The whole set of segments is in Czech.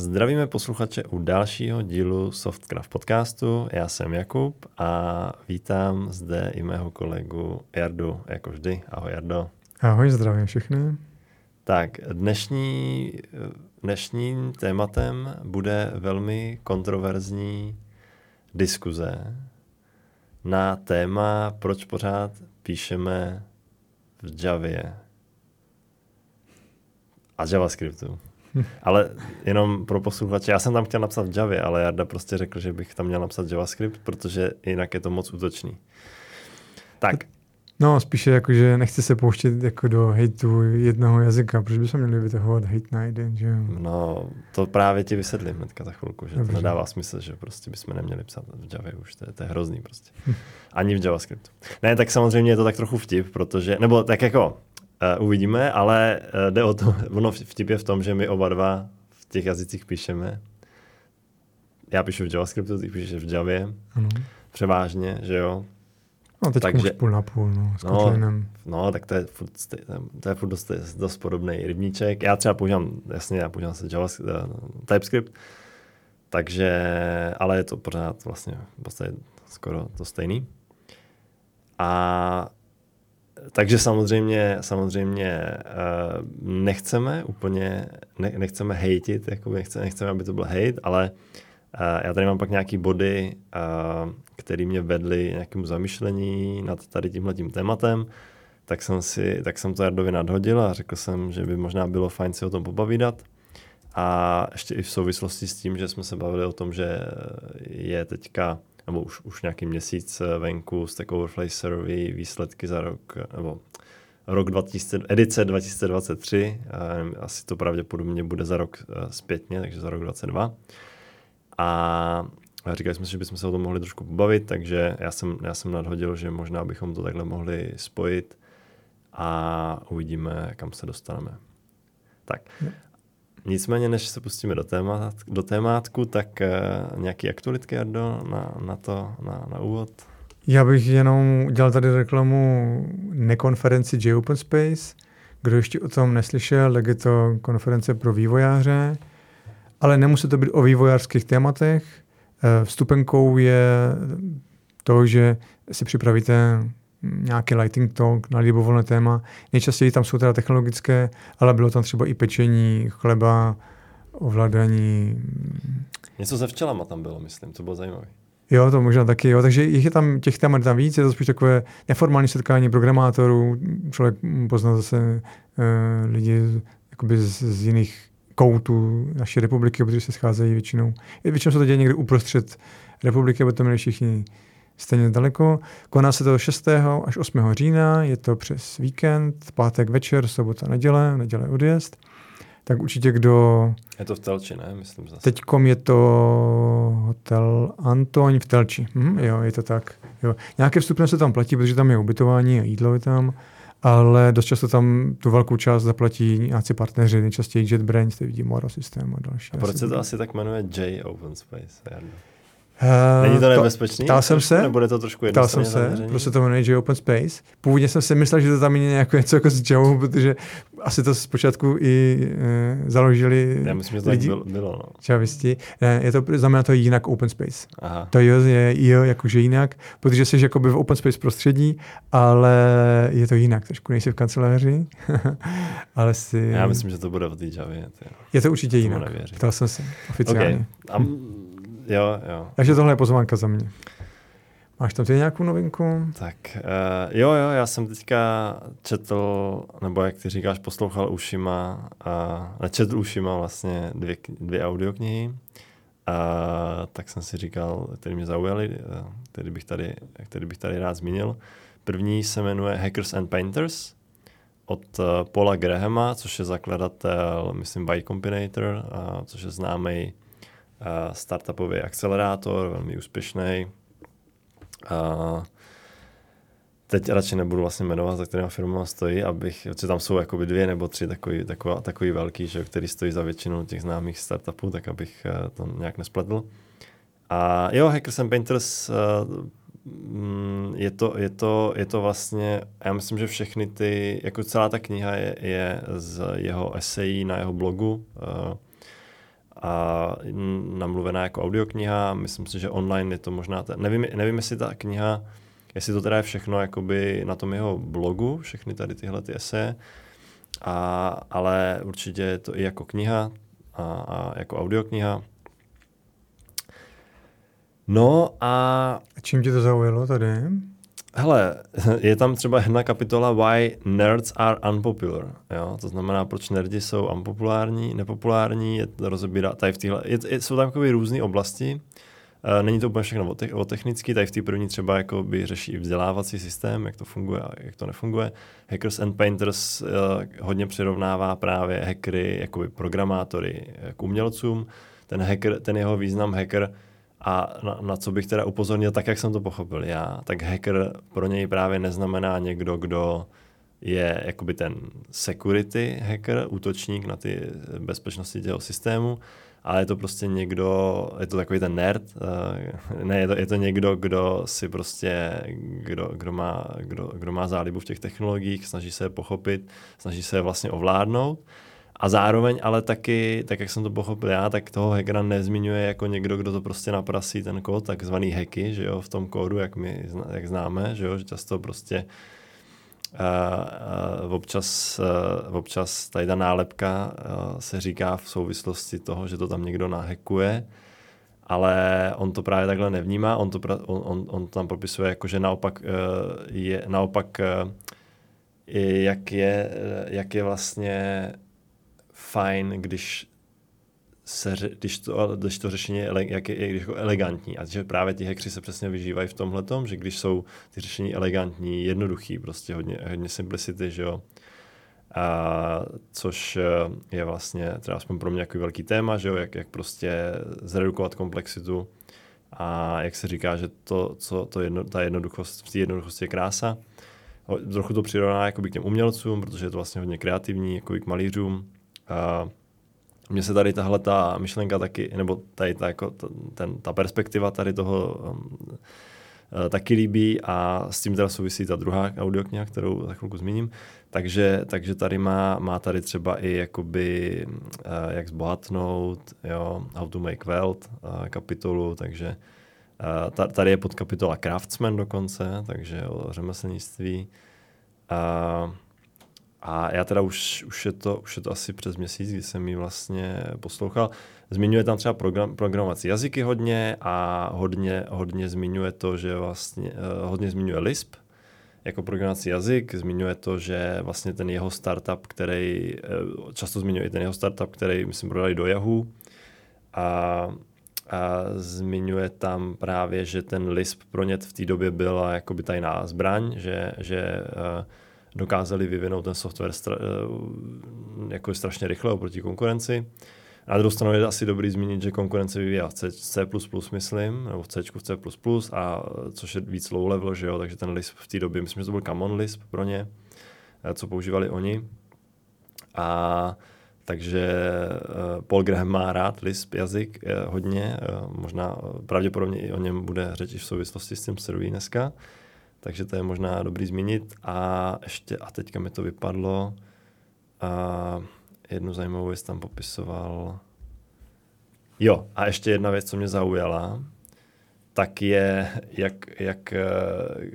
Zdravíme posluchače u dalšího dílu Softcraft podcastu. Já jsem Jakub a vítám zde i mého kolegu Jardu, jako vždy. Ahoj Jardo. Ahoj, zdravím všechny. Tak, dnešní, dnešním tématem bude velmi kontroverzní diskuze na téma, proč pořád píšeme v Javě a JavaScriptu. Ale jenom pro posluchače, já jsem tam chtěl napsat v Javě, ale Jarda prostě řekl, že bych tam měl napsat JavaScript, protože jinak je to moc útočný. Tak. No, spíše jako, že nechci se pouštět jako do hejtu jednoho jazyka, protože bychom měli vytahovat hejt na jeden, že jo? No, to právě ti vysvětlím hnedka za chvilku, že Dobře. to nedává smysl, že prostě bychom neměli psát v Javě už, to je, to je hrozný prostě. Ani v JavaScriptu. Ne, tak samozřejmě je to tak trochu vtip, protože, nebo tak jako, Uh, uvidíme, ale uh, jde o to, ono vtip je v tom, že my oba dva v těch jazycích píšeme. Já píšu v JavaScriptu, ty píšeš v Javě. Ano. Převážně, že jo. No teď Takže, už půl na půl, no, s no, no, tak to je furt, to je furt dost, dost podobný rybníček. Já třeba používám, jasně, já používám se JavaScript, uh, TypeScript, takže, ale je to pořád vlastně vlastně skoro to stejný. A takže samozřejmě, samozřejmě uh, nechceme úplně, ne, nechceme hejtit, jako nechceme, nechceme, aby to byl hate, ale uh, já tady mám pak nějaký body, uh, které mě vedly nějakému zamyšlení nad tady tímhletím tématem, tak jsem, si, tak jsem to Jardovi nadhodil a řekl jsem, že by možná bylo fajn si o tom pobavídat. A ještě i v souvislosti s tím, že jsme se bavili o tom, že je teďka nebo už, už nějaký měsíc eh, venku Stack Overflow Survey, výsledky za rok, nebo rok 2000, edice 2023, asi to pravděpodobně bude za rok eh, zpětně, takže za rok 2022. A říkali jsme si, že bychom se o tom mohli trošku pobavit, takže já jsem, já jsem nadhodil, že možná bychom to takhle mohli spojit a uvidíme, kam se dostaneme. Tak. Nicméně, než se pustíme do, témat, do témátku, tak uh, nějaký aktualitky, Jardo, na, na to, na, na úvod? Já bych jenom udělal tady reklamu nekonferenci J-Open Space. Kdo ještě o tom neslyšel, tak je to konference pro vývojáře, ale nemusí to být o vývojářských tématech. Eh, vstupenkou je to, že si připravíte nějaký lighting talk na libovolné téma. Nejčastěji tam jsou teda technologické, ale bylo tam třeba i pečení chleba, ovládání. Něco se včelama tam bylo, myslím, to bylo zajímavé. Jo, to možná taky, jo. Takže jich je tam, těch témat tam víc, je to spíš takové neformální setkání programátorů, člověk pozná zase uh, lidi jakoby z, z jiných koutů naší republiky, protože se scházejí většinou. Většinou se to děje někde uprostřed republiky, aby to měli všichni stejně daleko. Koná se to 6. až 8. října, je to přes víkend, pátek večer, sobota, neděle, neděle odjezd. Tak určitě kdo... Je to v Telči, ne? Myslím zase. Teďkom je to hotel Antoň v Telči. Hm, jo, je to tak. Jo. Nějaké vstupné se tam platí, protože tam je ubytování a jídlo je tam, ale dost často tam tu velkou část zaplatí nějací partneři, nejčastěji JetBrains, to vidí Moro systém a další. A proč se to asi tak jmenuje J Open Space? Jarno? Uh, Není to nebezpečný? Ptal jsem se. Nebude to trošku Ptal jsem se, prostě to jmenuje Open Space. Původně jsem si myslel, že to tam je nějaké něco jako s Java, protože asi to zpočátku i e, založili Já myslím, že to lidi, bylo, bylo no. Čavisti. Ne, je to, znamená to jinak Open Space. Aha. To je, je, je jakože jinak, protože jsi jakoby v Open Space prostředí, ale je to jinak. Trošku nejsi v kanceláři, ale si... Já myslím, že to bude v té Javě. Je to určitě jinak. Ptal jsem se oficiálně. Okay. A Jo, jo. Takže tohle je pozvánka za mě. Máš tam ty nějakou novinku? Tak uh, jo, jo, já jsem teďka četl, nebo jak ty říkáš, poslouchal ušima, a nečetl ušima vlastně dvě, dvě audioknihy, a tak jsem si říkal, který mě zaujaly, eh, který bych tady, který bych tady rád zmínil. První se jmenuje Hackers and Painters od uh, Paula Grahama, což je zakladatel, myslím, Y Combinator, uh, což je známý startupový akcelerátor, velmi úspěšný. A teď radši nebudu vlastně jmenovat, za kterýma firmama stojí, abych, protože tam jsou jakoby dvě nebo tři takový, takový, takový velký, že, který stojí za většinou těch známých startupů, tak abych eh, to nějak nespletl. A jo, Hackers and Painters, uh, je to, je, to, je to vlastně, já myslím, že všechny ty, jako celá ta kniha je, je z jeho esejí na jeho blogu, uh, a namluvená jako audiokniha. Myslím si, že online je to možná, ta, nevím, nevím, jestli ta kniha, jestli to teda je všechno jakoby na tom jeho blogu, všechny tady tyhle ty eseje, a, ale určitě je to i jako kniha a, a jako audiokniha. No a... Čím tě to zaujalo tady? Hele, je tam třeba jedna kapitola Why Nerds are Unpopular. Jo? To znamená, proč nerdi jsou unpopulární, nepopulární. Je to rozebírá tady v téhle, je, je, jsou tam různé oblasti. Uh, není to úplně všechno o, te, o technický, tady v té první třeba jako by řeší vzdělávací systém, jak to funguje a jak to nefunguje. Hackers and Painters uh, hodně přirovnává právě hackery, jakoby programátory k umělcům. Ten hacker, ten jeho význam hacker a na, na co bych teda upozornil, tak jak jsem to pochopil já, tak hacker pro něj právě neznamená někdo, kdo je jakoby ten security hacker, útočník na ty bezpečnosti těho systému, ale je to prostě někdo, je to takový ten nerd, uh, ne, je to, je to někdo, kdo si prostě, kdo, kdo, má, kdo, kdo má zálibu v těch technologiích, snaží se je pochopit, snaží se je vlastně ovládnout a zároveň ale taky, tak jak jsem to pochopil já, tak toho hackera nezmiňuje jako někdo, kdo to prostě naprasí ten kód, takzvaný hacky, že jo, v tom kódu, jak my jak známe, že jo, že často prostě uh, uh, občas, uh, občas tady ta nálepka uh, se říká v souvislosti toho, že to tam někdo nahekuje, ale on to právě takhle nevnímá, on to, pra, on, on, on tam popisuje jako, že naopak uh, je, naopak uh, jak je, jak je vlastně fajn, když se, když, to, když to řešení je, jak je, je jako elegantní. A že právě ti hackři se přesně vyžívají v tomhle tom, že když jsou ty řešení elegantní, jednoduchý, prostě hodně, hodně simplicity, že jo. A, což eh, je vlastně třeba aspoň pro mě jako velký téma, že jo, jak, jak prostě zredukovat komplexitu a jak se říká, že to, co, to jedno, ta jednoduchost, v té jednoduchosti je krása. Trochu to přirovná jako k těm umělcům, protože je to vlastně hodně kreativní, jako k malířům, Uh, mně se tady tahle ta myšlenka taky, nebo tady ta, jako, ten, ta perspektiva tady toho um, uh, taky líbí a s tím teda souvisí ta druhá audiokniha, kterou za chvilku zmíním. Takže, takže tady má, má tady třeba i jakoby, uh, jak zbohatnout, jo, how to make wealth uh, kapitolu, takže uh, tady je podkapitola Craftsman dokonce, takže o řemeslnictví. Uh, a já teda už, už, je to, už je to asi přes měsíc, kdy jsem ji vlastně poslouchal. Zmiňuje tam třeba program, programovací jazyky hodně a hodně, hodně zmiňuje to, že vlastně, uh, hodně zmiňuje Lisp jako programovací jazyk, zmiňuje to, že vlastně ten jeho startup, který, uh, často zmiňuje i ten jeho startup, který, myslím, prodali do Yahoo a, a zmiňuje tam právě, že ten Lisp pro ně v té době byla jakoby tajná zbraň, že, že uh, dokázali vyvinout ten software stra, eh, jako strašně rychle oproti konkurenci. Na druhou stranu je asi dobrý zmínit, že konkurence vyvíjela v C, C++, myslím, nebo v C, v C++, a což je víc low level, že jo, takže ten Lisp v té době, myslím, že to byl Common Lisp pro ně, eh, co používali oni. A takže uh, Paul Graham má rád Lisp jazyk hodně, možná pravděpodobně i o něm bude řeč v souvislosti s tím serví dneska takže to je možná dobrý zmínit. A ještě, a teďka mi to vypadlo, a jednu zajímavou věc tam popisoval. Jo, a ještě jedna věc, co mě zaujala, tak je, jak, jak eh,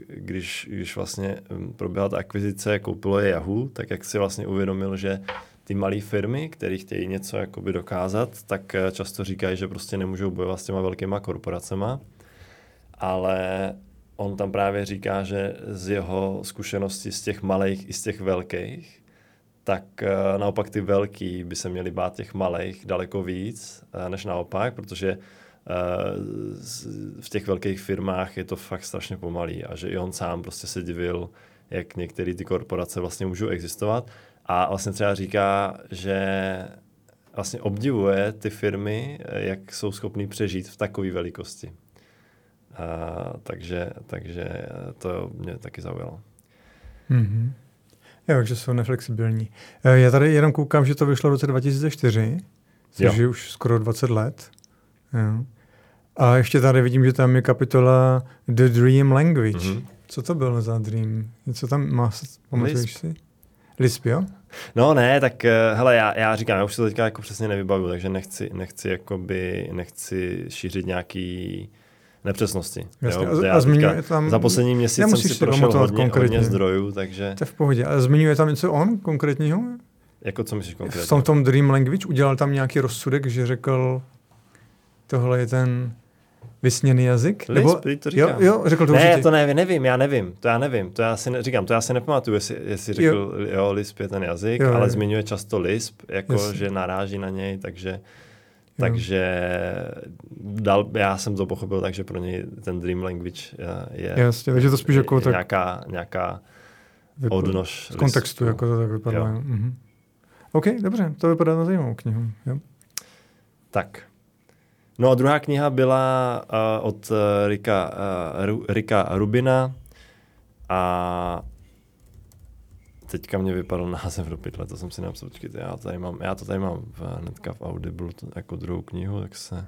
když, když vlastně hm, proběhla ta akvizice, koupilo je Yahoo, tak jak si vlastně uvědomil, že ty malé firmy, které chtějí něco jakoby dokázat, tak eh, často říkají, že prostě nemůžou bojovat s těma velkýma korporacema, ale on tam právě říká, že z jeho zkušeností z těch malých i z těch velkých, tak uh, naopak ty velký by se měli bát těch malých daleko víc, uh, než naopak, protože uh, v těch velkých firmách je to fakt strašně pomalý a že i on sám prostě se divil, jak některé ty korporace vlastně můžou existovat a vlastně třeba říká, že vlastně obdivuje ty firmy, jak jsou schopný přežít v takové velikosti. A, takže, takže to mě taky zaujalo. Mm-hmm. Jo, že jsou neflexibilní. E, já tady jenom koukám, že to vyšlo v roce 2004, což je už skoro 20 let. Jo. A ještě tady vidím, že tam je kapitola The Dream Language. Mm-hmm. Co to bylo za Dream? Co tam má, pamatuješ si? Lisp, jo? No ne, tak eh, hele, já, já říkám, já už se to teďka jako přesně nevybavu, takže nechci, nechci, jakoby, nechci šířit nějaký nepřesnosti. Jasně, jo? a- Já a zmiňuje tam- Za poslední měsíc jsem si prošel hodně, konkrétně. hodně zdrojů, takže To je v pohodě. Ale zmiňuje tam něco on konkrétního? jako co myslíš V konkrétně? tom, tom Dream Language udělal tam nějaký rozsudek, že řekl, tohle je ten vysněný jazyk? Lisp, teď to jo, říkám. jo, řekl to ne, určitě. to ne, nevím, já nevím, to já nevím, to já si ne, říkám, to já si nepamatuju, jestli, jestli řekl, jo. jo, Lisp je ten jazyk, Jo, jo, ale jo. zmiňuje často Lisp, jako Jasně. že naráží na něj, takže takže dal, já jsem to pochopil tak, že pro něj ten Dream Language je, je, Jasně, takže to spíš jako tak nějaká, nějaká vypadá- odnož z kontextu, Lispu. jako to tak vypadá. Jo. Mhm. OK, dobře, to vypadá na zajímavou knihu. Jo. Tak. No a druhá kniha byla uh, od uh, Rika, uh, Ru, Rika Rubina a teďka mě vypadl název do pytle, to jsem si napsal, počkejte, já, tady mám, já to tady mám v, hnedka v Audible to, jako druhou knihu, tak se...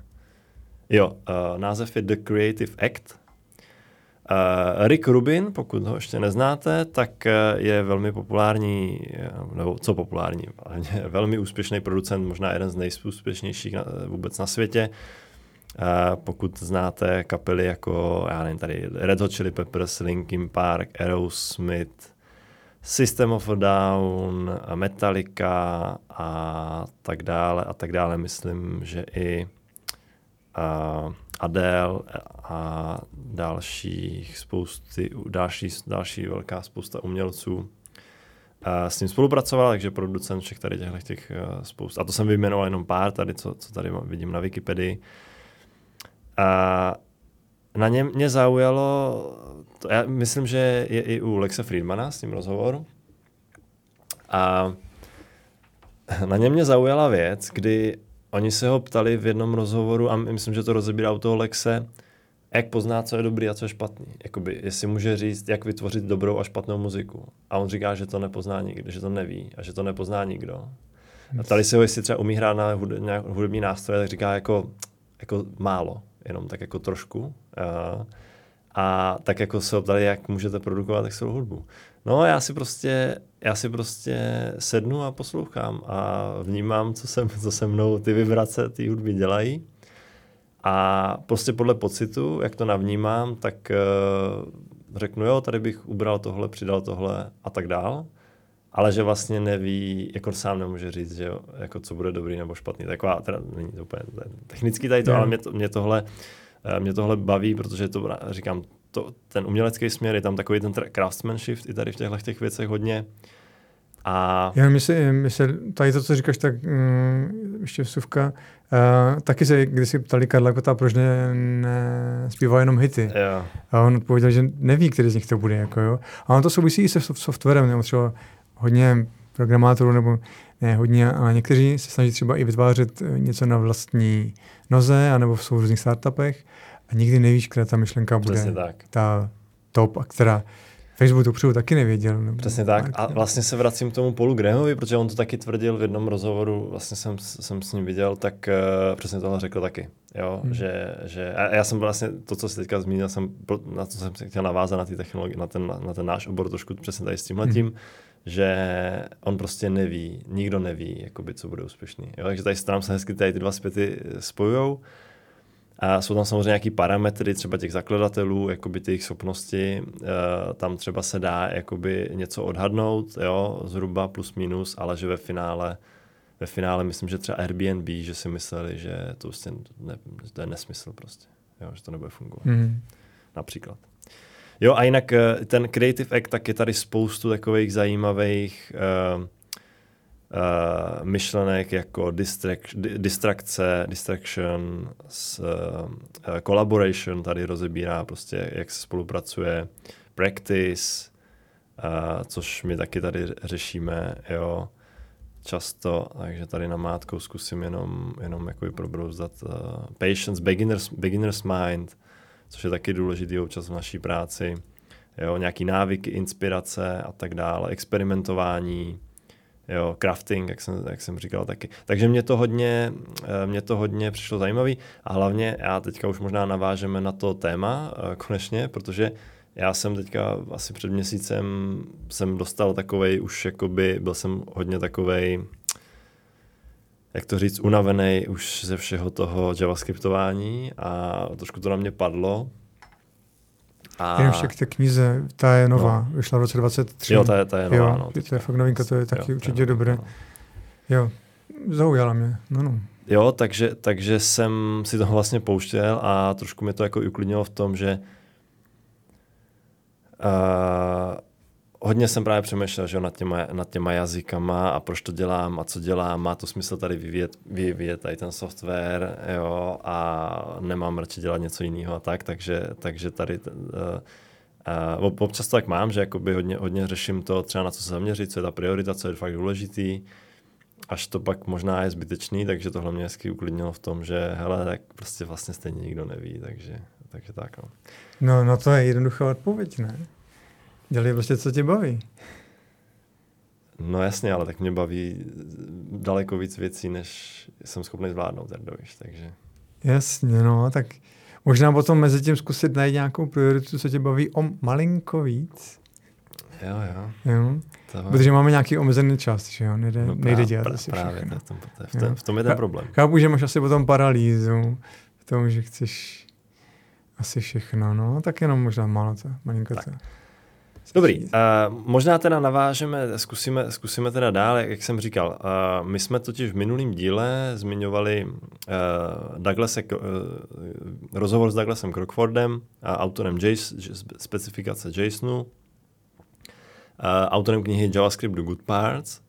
Jo, uh, název je The Creative Act. Uh, Rick Rubin, pokud ho ještě neznáte, tak uh, je velmi populární, eh, nebo co populární, velmi úspěšný producent, možná jeden z nejúspěšnějších na, vůbec na světě. Uh, pokud znáte kapely jako, já nevím, tady Red Hot Chili Peppers, Linkin Park, Aerosmith, System of a Down, Metallica a tak dále a tak dále. Myslím, že i uh, Adele a dalších spousty, další, další velká spousta umělců uh, s ním spolupracoval, takže producent všech tady těchto těch uh, spoust. A to jsem vyjmenoval jenom pár tady, co, co tady vidím na Wikipedii. A na něm mě zaujalo, to já myslím, že je i u Lexe Friedmana s tím rozhovoru. A na něm mě zaujala věc, kdy oni se ho ptali v jednom rozhovoru, a myslím, že to rozebírá u toho Lexe, jak pozná, co je dobrý a co je špatný. Jakoby, jestli může říct, jak vytvořit dobrou a špatnou muziku. A on říká, že to nepozná nikdo, že to neví a že to nepozná nikdo. A ptali se ho, jestli třeba umí hrát na hudební nástroje, tak říká jako, jako málo, jenom tak jako trošku. A, a tak jako se ho ptali, jak můžete produkovat takovou hudbu. No já si prostě, já si prostě sednu a poslouchám a vnímám, co se, co se mnou ty vibrace té hudby dělají. A prostě podle pocitu, jak to navnímám, tak uh, řeknu, jo, tady bych ubral tohle, přidal tohle a tak dál. Ale že vlastně neví, jako sám nemůže říct, že jo, jako co bude dobrý nebo špatný. Taková, teda není to úplně technický tady to, ale mě, to, mě, tohle, eh, mě tohle baví, protože to, říkám, to, ten umělecký směr je tam takový ten craftsmanship i tady v těchto těch věcech hodně. A Já myslím, myslím, tady to, co říkáš, tak mm, ještě vsuvka. Uh, taky se když si ptali Karla Kota, proč ne, ne zpívá jenom hity. jo, A on odpověděl, že neví, který z nich to bude. Jako, jo. A on to souvisí i se soft- softwarem, nebo třeba hodně programátorů, nebo ne hodně, ale někteří se snaží třeba i vytvářet eh, něco na vlastní noze, anebo v různých startupech a nikdy nevíš, která ta myšlenka bude přesně tak. ta top, a která Facebook dopředu taky nevěděl. Nebo Přesně tak. A vlastně se vracím k tomu Paulu Grahamovi, protože on to taky tvrdil v jednom rozhovoru, vlastně jsem, jsem s ním viděl, tak uh, přesně tohle řekl taky. Jo, Hmm. že, že, a já jsem vlastně, to, co jsi teďka zmínil, jsem, na to jsem se chtěl navázat na ty technologie, na ten, na ten náš obor trošku přesně tady s tímhletím, Hmm. Že on prostě neví, nikdo neví, jakoby, co bude úspěšný. Jo, takže tady tam se hezky tady ty dva zpěty spojujou. A jsou tam samozřejmě nějaký parametry třeba těch zakladatelů, jakoby těch schopnosti. E, tam třeba se dá jakoby něco odhadnout, jo, zhruba plus minus, ale že ve finále, ve finále myslím, že třeba Airbnb, že si mysleli, že to, prostě ne, že to je nesmysl prostě, jo, že to nebude fungovat Mm. například. Jo, a jinak eh, ten Creative Act, tak je tady spoustu takových zajímavých uh, uh, myšlenek jako distract, di- distrakce, distraction, s, uh, collaboration tady rozebírá prostě, jak se spolupracuje, practice, uh, což my taky tady řešíme, jo, často, takže tady na mátkou zkusím jenom, jenom jakoby probrouzdat uh, patience, beginner's, beginner's mind, což je taky důležitý občas v naší práci. Jo, nějaký návyky, inspirace a tak dále, experimentování, jo, crafting, jak jsem, jak jsem říkal taky. Takže mě to hodně, eh, mě to hodně přišlo zajímavý a hlavně já teďka už možná navážeme na to téma eh, konečně, protože já jsem teďka asi před měsícem jsem dostal takovej už jakoby, byl jsem hodně takovej, jak to říct, unavený už ze všeho toho javascriptování a trošku to na mě padlo. A... Jenom však té knize, ta je nová, no. vyšla v roce 23. Jo, ta je, ta je nová, jo, no. To je fakt novinka, to je taky jo, určitě je dobré. No. Jo, zaujala mě, no no. Jo, takže, takže jsem si to vlastně pouštěl a trošku mě to jako uklidnilo v tom, že uh, hodně jsem právě přemýšlel že nad, těma, nad těma jazykama a proč to dělám a co dělám, má to smysl tady vyvíjet, vyvíjet tady ten software, jo, a nemám radši dělat něco jiného a tak, takže, takže tady uh, uh, občas to tak mám, že jakoby hodně, hodně řeším to třeba na co se zaměřit, co je ta priorita, co je fakt důležitý, až to pak možná je zbytečný, takže tohle mě hezky uklidnilo v tom, že hele, tak prostě vlastně stejně nikdo neví, takže, takže tak no. No, no to je jednoduchá odpověď, ne? Dělej prostě, co tě baví. No jasně, ale tak mě baví daleko víc věcí, než jsem schopný zvládnout, Erdoviš, takže... Jasně, no, tak možná potom mezi tím zkusit najít nějakou prioritu, co tě baví o malinko víc. Jo, jo. jo. To... Protože máme nějaký omezený čas, že jo, nejde, no, nejde dělat asi Právě, všechno. To, to, v, tom, v tom je ten problém. Chápu, že máš asi potom paralýzu v tom, že chceš asi všechno, no, tak jenom možná málo to, malinko tak. to. Dobrý, uh, možná teda navážeme, zkusíme, zkusíme teda dál, jak jsem říkal. Uh, my jsme totiž v minulém díle zmiňovali uh, Douglase, uh, rozhovor s Douglasem Crockfordem, uh, autorem JS, specifikace JSONu, uh, autorem knihy JavaScript Do Good Parts,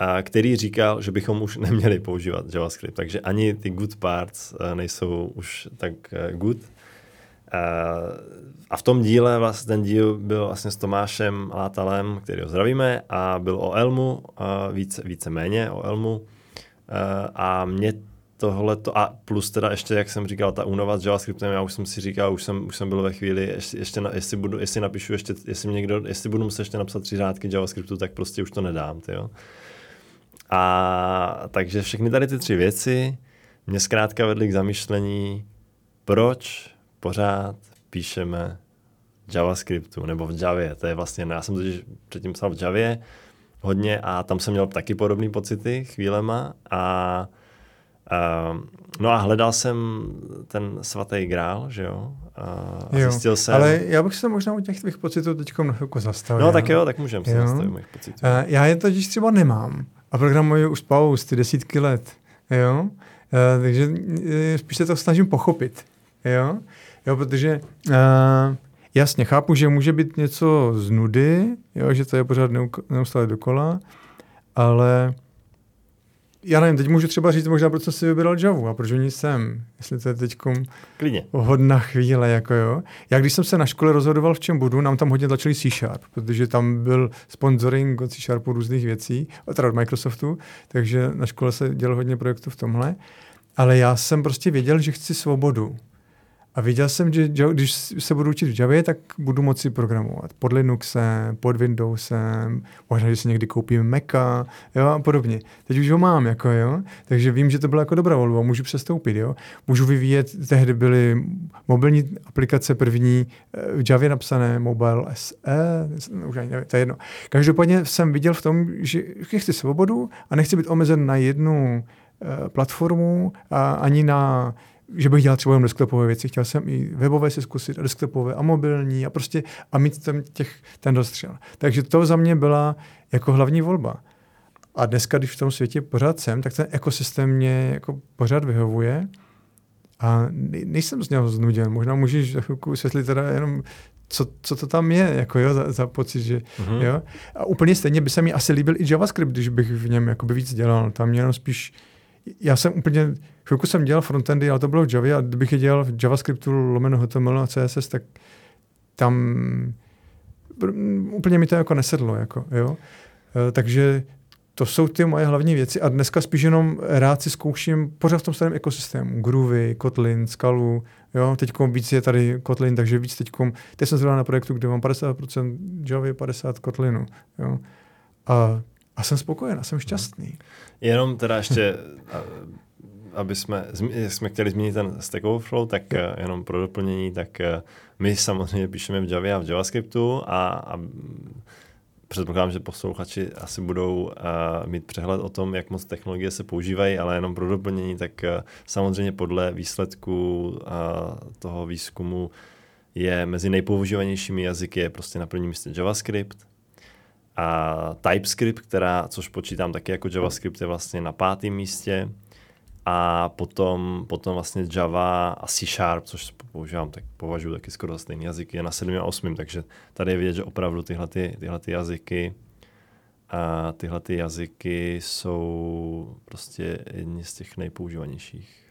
uh, který říkal, že bychom už neměli používat JavaScript, takže ani ty good parts nejsou už tak good. Uh, a v tom díle, vlastně ten díl byl vlastně s Tomášem Látalem, který ho zdravíme, a byl o Elmu, více, více méně o Elmu. A mě tohle to, a plus teda ještě, jak jsem říkal, ta únova s JavaScriptem, já už jsem si říkal, už jsem, už jsem byl ve chvíli, ještě, ještě na, jestli, budu, jestli napíšu ještě, jestli, někdo, jestli budu muset ještě napsat tři řádky JavaScriptu, tak prostě už to nedám, tyjo. A takže všechny tady ty tři věci mě zkrátka vedly k zamýšlení, proč pořád píšeme JavaScriptu nebo v Javě. To je vlastně, já jsem totiž předtím psal v Javě hodně a tam jsem měl taky podobné pocity chvílema a Uh, no a hledal jsem ten svatý grál, že jo? Uh, jo, zjistil jsem... Ale já bych se možná u těch tvých pocitů teď chvilku zastavil. No tak jo, tak můžeme se zastavit mých pocitů. Uh, já je totiž třeba nemám a programuji už spousty, desítky let, jo? Uh, takže spíš se to snažím pochopit, jo? Jo, protože uh, jasně, chápu, že může být něco z nudy, jo, že to je pořád neustále dokola, ale já nevím, teď můžu třeba říct možná, proč jsem si vybral Javu a proč oni jsem, jestli to je teď hodná chvíle, jako jo. Já když jsem se na škole rozhodoval, v čem budu, nám tam hodně tlačili C Sharp, protože tam byl sponsoring od C Sharpu různých věcí, teda od Microsoftu, takže na škole se dělal hodně projektů v tomhle. Ale já jsem prostě věděl, že chci svobodu. A viděl jsem, že když se budu učit v Javě, tak budu moci programovat pod Linuxem, pod Windowsem, možná, že si někdy koupím Maca, jo, a podobně. Teď už ho mám, jako jo, takže vím, že to byla jako dobrá volba, můžu přestoupit, jo. Můžu vyvíjet, tehdy byly mobilní aplikace první eh, v Javě napsané Mobile SE, už ani nevím, to je jedno. Každopádně jsem viděl v tom, že chci svobodu a nechci být omezen na jednu uh, platformu a ani na že bych dělal třeba jenom desktopové věci, chtěl jsem i webové si zkusit, a desktopové a mobilní a prostě a mít ten, těch, ten dostřel. Takže to za mě byla jako hlavní volba. A dneska, když v tom světě pořád jsem, tak ten ekosystém mě jako pořád vyhovuje a nejsem z něho znuděn. Možná můžeš za chvilku vysvětlit teda jenom, co, co to tam je, jako jo, za, za pocit, že mm-hmm. jo. A úplně stejně by se mi asi líbil i JavaScript, když bych v něm jakoby víc dělal. Tam mě jenom spíš, já jsem úplně chvilku jsem dělal frontendy, ale to bylo v Javě a kdybych je dělal v JavaScriptu lomeno HTML a CSS, tak tam úplně mi to jako nesedlo. Jako, jo? E, takže to jsou ty moje hlavní věci a dneska spíš jenom rád si zkouším pořád v tom starém ekosystému. Groovy, Kotlin, Skalu, jo, teď víc je tady Kotlin, takže víc teď, teď jsem zrovna na projektu, kde mám 50% Java, 50 Kotlinu, jo. A, a jsem spokojen, a jsem štěstný. Jenom teda ještě aby jsme, jsme chtěli zmínit ten Stack Overflow, tak uh, jenom pro doplnění, tak uh, my samozřejmě píšeme v Javě a v JavaScriptu a, a předpokládám, že posluchači asi budou uh, mít přehled o tom, jak moc technologie se používají, ale jenom pro doplnění, tak uh, samozřejmě podle výsledků uh, toho výzkumu je mezi nejpoužívanějšími jazyky je prostě na prvním místě JavaScript, a TypeScript, která, což počítám taky jako JavaScript, je vlastně na pátém místě. A potom, potom vlastně Java a C Sharp, což používám, tak považuji taky skoro za stejný jazyk, je na 7 a 8, takže tady je vidět, že opravdu tyhle, ty, tyhle ty jazyky a tyhle ty jazyky jsou prostě jedni z těch nejpoužívanějších.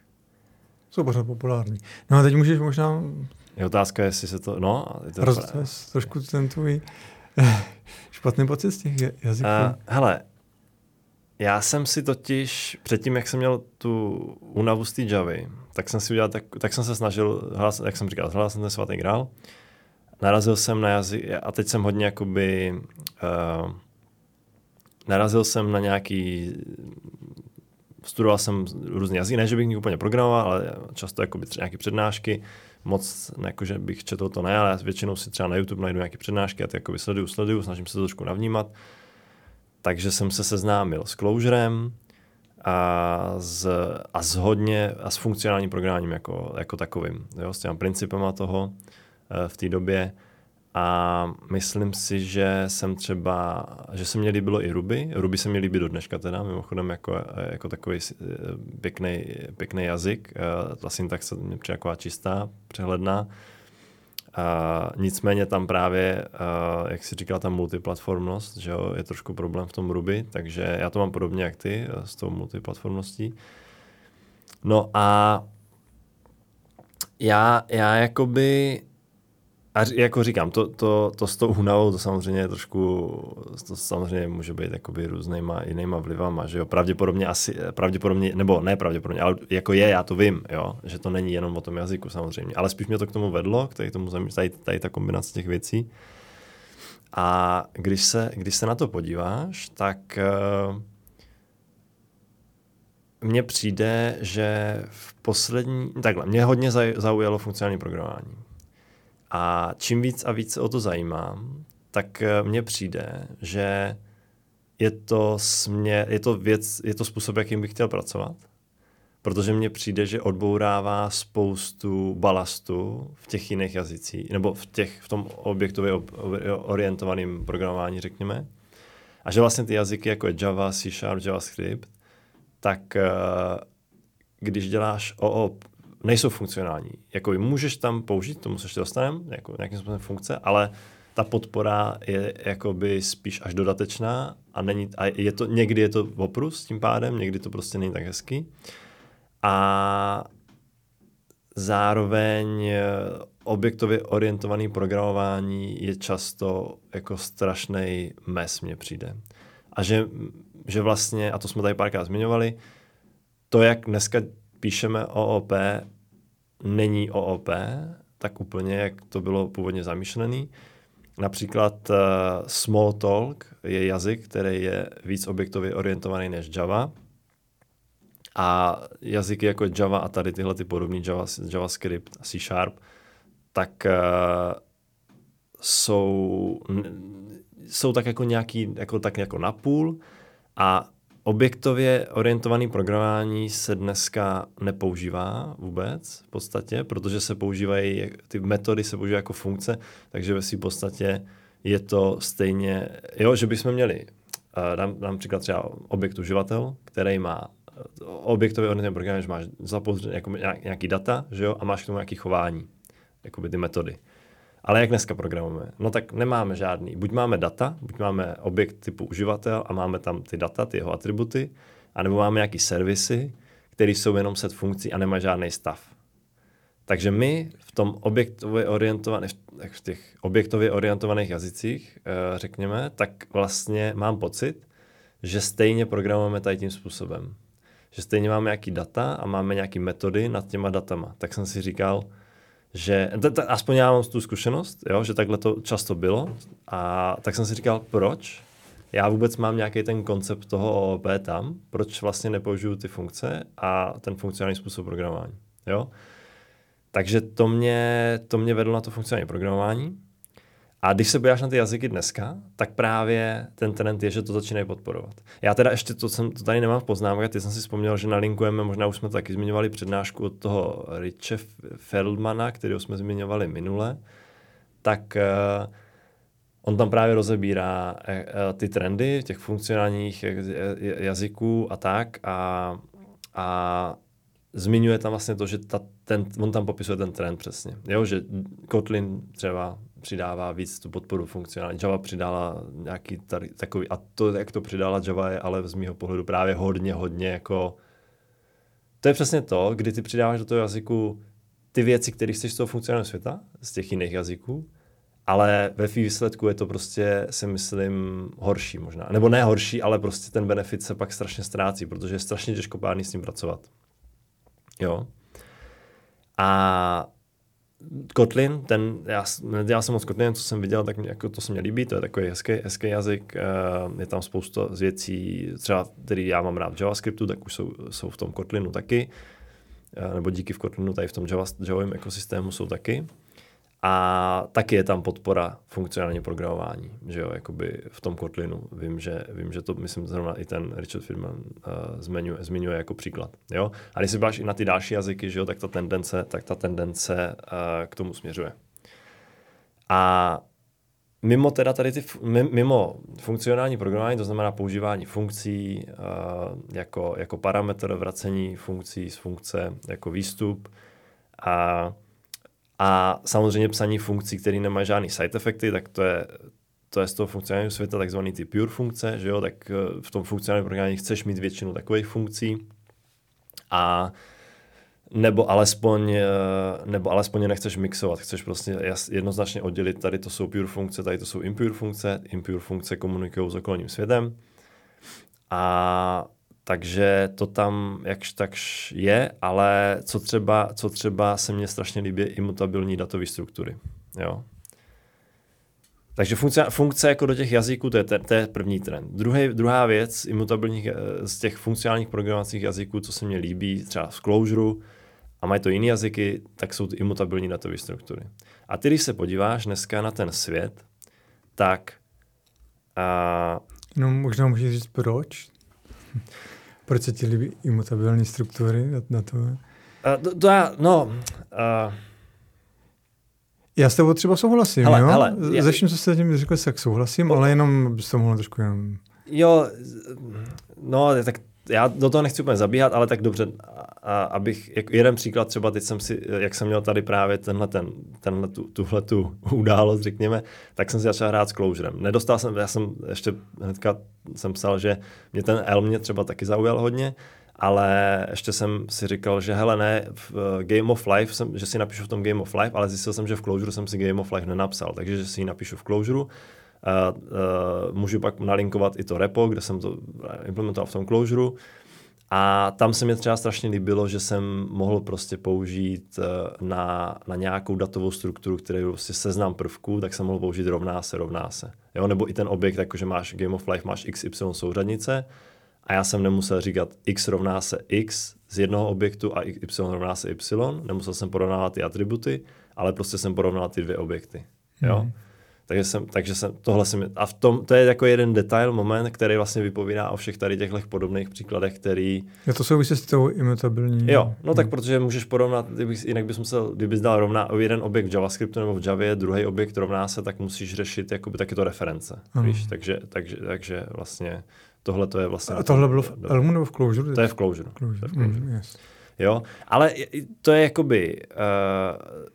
Jsou pořád populární. No a teď můžeš možná... Je otázka, jestli se to... No, je to Roz, trošku ten tvůj špatný pocit z těch jazyků. Uh, hele, já jsem si totiž, předtím, jak jsem měl tu únavu z té Javy, tak jsem si udělal, tak, tak jsem se snažil, hlas, jak jsem říkal, hledal jsem ten svatý grál, narazil jsem na jazyk, a teď jsem hodně jakoby, uh, narazil jsem na nějaký, studoval jsem různé jazyky, ne, že bych úplně programoval, ale často jakoby nějaké přednášky, moc, jako, že bych četl to ne, ale většinou si třeba na YouTube najdu nějaké přednášky a ty jako sleduju, sleduju, snažím se to trošku navnímat. Takže jsem se seznámil s Closurem a s, a s hodně, a s funkcionálním programováním jako, jako takovým, jo, s těmi principama toho uh, v té době. A myslím si, že jsem třeba, že se mě líbilo i Ruby. Ruby se mi líbí do dneška teda, mimochodem jako, jako takový pěkný, pěkný jazyk. Ta syntaxe mě přijde čistá, přehledná. A nicméně tam právě, jak si říkal, ta multiplatformnost, že jo, je trošku problém v tom Ruby, takže já to mám podobně jak ty s tou multiplatformností. No a já, já jakoby a jako říkám, to, to, to s tou únavou, to samozřejmě je trošku, to samozřejmě může být jakoby různýma jinýma vlivama, že jo, pravděpodobně asi, pravděpodobně, nebo ne pravděpodobně, ale jako je, já to vím, jo, že to není jenom o tom jazyku samozřejmě, ale spíš mě to k tomu vedlo, k tomu, tady, tady ta kombinace těch věcí. A když se, když se na to podíváš, tak uh, mně přijde, že v poslední, takhle, mě hodně zaujalo funkcionální programování. A čím víc a víc o to zajímám, tak eh, mně přijde, že je to, smě, je to věc, je to způsob, jakým bych chtěl pracovat. Protože mně přijde, že odbourává spoustu balastu v těch jiných jazycích, nebo v, těch, v tom objektově orientovaném programování, řekněme. A že vlastně ty jazyky, jako je Java, C Sharp, JavaScript, tak eh, když děláš OOP, nejsou funkcionální. Jako můžeš tam použít, tomu se ještě dostaneme, jako nějakým způsobem funkce, ale ta podpora je jakoby spíš až dodatečná a, není, a je to, někdy je to oprus tím pádem, někdy to prostě není tak hezký. A zároveň eh, objektově orientovaný programování je často jako strašný mes, mně přijde. A že, že vlastně, a to jsme tady párkrát zmiňovali, to, jak dneska píšeme OOP, není OOP, tak úplně, jak to bylo původně zamýšlený. Například uh, Smalltalk je jazyk, který je víc objektově orientovaný než Java. A jazyky jako Java a tady tyhle ty podobný Java, JavaScript a C Sharp, tak uh, jsou, jsou tak jako nějaký, jako tak jako napůl a Objektově orientovaný programování se dneska nepoužívá vůbec v podstatě, protože se používají, ty metody se používají jako funkce, takže ve svým podstatě je to stejně, jo, že bychom měli, uh, dám, dám příklad třeba objekt uživatel, který má objektově orientovaný program, že máš zapouzdřený jako nějaký data, že jo, a máš k tomu nějaký chování, jakoby ty metody. Ale jak dneska programujeme? No tak nemáme žádný. Buď máme data, buď máme objekt typu uživatel a máme tam ty data, ty jeho atributy, anebo máme nějaký servisy, které jsou jenom set funkcí a nemají žádný stav. Takže my v tom objektově orientovaných, v těch objektově orientovaných jazycích, eh, řekněme, tak vlastně mám pocit, že stejně programujeme tady tím způsobem. Že stejně máme nějaký data a máme nějaké metody nad těma datama. Tak jsem si říkal, že t- t- aspoň já mám tu zkušenost, jo, že takhle to často bylo a tak jsem si říkal, proč já vůbec mám nějaký ten koncept toho OOP tam, proč vlastně nepoužiju ty funkce a ten funkcionální způsob programování. Jo? Takže to mě, to mě vedlo na to funkcionální programování. A když se podíváš na ty jazyky dneska, tak právě ten trend je, že to začínají podporovat. Já teda ještě to, jsem, to tady nemám v poznámkách, ty jsem si vzpomněl, že nalinkujeme, možná už jsme taky zmiňovali přednášku od toho Riche Feldmana, kterého jsme zmiňovali minule, tak uh, on tam právě rozebírá uh, ty trendy těch funkcionálních jazyků a tak a, a zmiňuje tam vlastně to, že ta, ten, on tam popisuje ten trend přesně. Jo, že Kotlin třeba přidává víc tu podporu funkcionální. Java přidala nějaký tady, takový, a to, jak to přidala Java, je ale z mého pohledu právě hodně, hodně jako... To je přesně to, kdy ty přidáváš do toho jazyku ty věci, které chceš z toho funkcionálního světa, z těch jiných jazyků, ale ve výsledku je to prostě, si myslím, horší možná. Nebo ne horší, ale prostě ten benefit se pak strašně ztrácí, protože je strašně těžkopádný s tím pracovat. Jo. A Kotlin, ten, já, já jsem moc Kotlin, co jsem viděl, tak mě, jako to se mě líbí, to je takový hezký, hezký jazyk, uh, je tam spousta z věcí, třeba, který já mám rád v JavaScriptu, tak už jsou, jsou v tom Kotlinu taky, uh, nebo díky v Kotlinu tady v tom Java, Javovém ekosystému jsou taky. A taky je tam podpora funkcionální programování, že jo, jakoby v tom Kotlinu. Vím, že, vím, že to, myslím, zrovna i ten Richard Firman uh, zmiňuje, zmiňuje jako příklad, jo. A když si báš i na ty další jazyky, že jo, tak ta tendence, tak ta tendence uh, k tomu směřuje. A mimo teda tady ty, mimo funkcionální programování, to znamená používání funkcí uh, jako, jako parametr vracení funkcí z funkce jako výstup a a samozřejmě psaní funkcí, které nemají žádný side efekty, tak to je, to je z toho funkcionálního světa takzvaný ty pure funkce, že jo, tak eh, v tom funkcionálním programování chceš mít většinu takových funkcí. A nebo alespoň, eh, nebo alespoň nechceš mixovat, chceš prostě jednoznačně oddělit, tady to jsou pure funkce, tady to jsou impure funkce, impure funkce komunikují s okolním světem. A takže to tam jakž takž je, ale co třeba, co třeba se mně strašně líbí, imutabilní datové struktury. Jo? Takže funkce, funkce jako do těch jazyků, to je, to je první trend. Druhý, druhá věc imutabilních, eh, z těch funkcionálních programovacích jazyků, co se mně líbí, třeba v Clojure, a mají to jiné jazyky, tak jsou to imutabilní datové struktury. A ty, když se podíváš dneska na ten svět, tak... A... No možná můžeš říct proč? Proč se ti líbí imutabilní struktury na, na to? Uh, to, to já, no... Uh, já s tebou třeba souhlasím, hele, jo? Hele, Ze vším, co jste tím řekl, tak souhlasím, ale jenom bys to mohl trošku jenom... Jo, no, tak já do toho nechci úplně zabíhat, ale tak dobře, a, abych, jak jeden příklad třeba, teď jsem si, jak jsem měl tady právě tenhle, ten, tenhle tu, tuhle tu událost, řekněme, tak jsem si začal hrát s Closurem. Nedostal jsem, já jsem ještě hnedka jsem psal, že mě ten L mě třeba taky zaujal hodně, ale ještě jsem si říkal, že hele ne, v Game of Life, jsem, že si napíšu v tom Game of Life, ale zjistil jsem, že v Clojure jsem si Game of Life nenapsal, takže že si ji napíšu v Clojure. Můžu pak nalinkovat i to repo, kde jsem to implementoval v tom Clojure a tam se mi třeba strašně líbilo, že jsem mohl prostě použít eh, na, na nějakou datovou strukturu, který je prostě seznam prvků, tak jsem mohl použít rovná se, rovná se. Jo? Nebo i ten objekt, jakože máš Game of Life, máš XY souřadnice a já jsem nemusel říkat x rovná se x z jednoho objektu a y rovná se y, nemusel jsem porovnávat ty atributy, ale prostě jsem porovnal ty dvě objekty. Jo? Mm. Takže jsem, takže jsem, tohle jsem, a v tom, to je jako jeden detail, moment, který vlastně vypovídá o všech tady těchto podobných příkladech, který... Je to souvisí s tou imutabilní... Jo, no tak protože můžeš porovnat, kdyby, jinak bys musel, kdybys dal rovná jeden objekt v JavaScriptu nebo v Javě, druhý objekt rovná se, tak musíš řešit jakoby taky to reference, víš, takže, takže, takže vlastně tohle to je vlastně... A tohle bylo v Elmu nebo v Clojure? To je v Clojure. Clojure. To je v Clojure. Mm, yes. Jo, ale to je jakoby... Uh,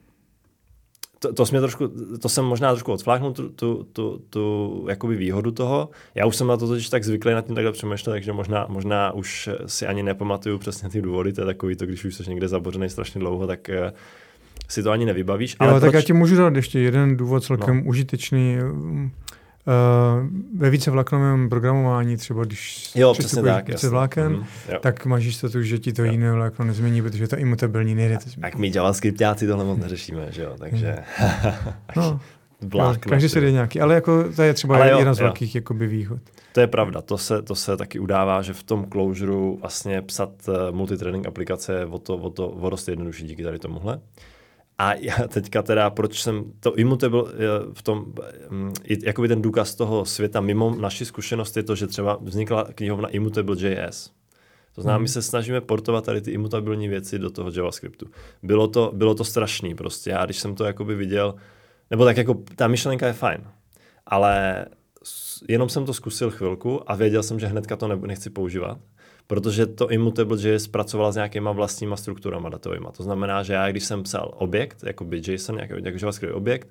to, to, mě trošku, to jsem možná trošku odfláknul tu, tu, tu, tu jakoby výhodu toho. Já už jsem na to totiž tak zvyklý nad tím takhle přemýšlet, takže možná, možná už si ani nepamatuju přesně ty důvody, to je takový to, když už jsi někde zabořený strašně dlouho, tak uh, si to ani nevybavíš. Jo, ale tak proč... já ti můžu dát ještě jeden důvod celkem no. užitečný. Uh, ve více vlaknovém programování, třeba když jo, přesně tak, více vláken, mm, tak máš jistotu, že ti to jo. jiné vlákno nezmění, protože to imutabilní nejde změnit. Tak my JavaScriptáci tohle moc neřešíme, že jo, takže... no. vlákno. každý se jde nějaký, ale jako to je třeba Ale jo, jeden z jo. velkých jakoby výhod. To je pravda, to se, to se taky udává, že v tom Clojure vlastně psat uh, multitrading aplikace je o to, o to o dost jednodušší díky tady tomuhle. A já teďka teda, proč jsem to Immutable eh, v tom, mm, jakoby ten důkaz toho světa mimo naši zkušenost je to, že třeba vznikla knihovna Immutable.js. To znamená, my se snažíme portovat tady ty imutabilní věci do toho JavaScriptu. Bylo to, bylo to strašný prostě. Já když jsem to jakoby viděl, nebo tak jako ta myšlenka je fajn, ale jenom jsem to zkusil chvilku a věděl jsem, že hnedka to nechci používat, protože to Immutable.js zpracovala s nějakýma vlastníma strukturama datovými. To znamená, že já, když jsem psal objekt, jakoby JSON, jako, jako JavaScript objekt,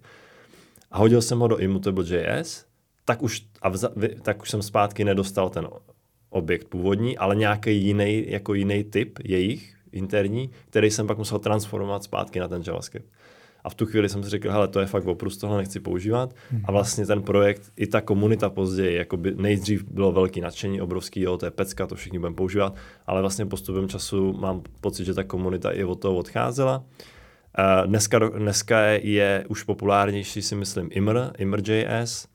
a hodil jsem ho do Immutable.js, tak už, a vza, tak už jsem zpátky nedostal ten objekt původní, ale nějaký jiný, jako jiný typ jejich interní, který jsem pak musel transformovat zpátky na ten JavaScript. A v tu chvíli jsem si řekl, hele, to je fakt oprus, tohle nechci používat. A vlastně ten projekt, i ta komunita později, jako by nejdřív bylo velký nadšení, obrovský, jo, to je pecka, to všichni budeme používat, ale vlastně postupem času mám pocit, že ta komunita i od toho odcházela. Uh, dneska, dneska je, je už populárnější, si myslím, Immer, Immer.js,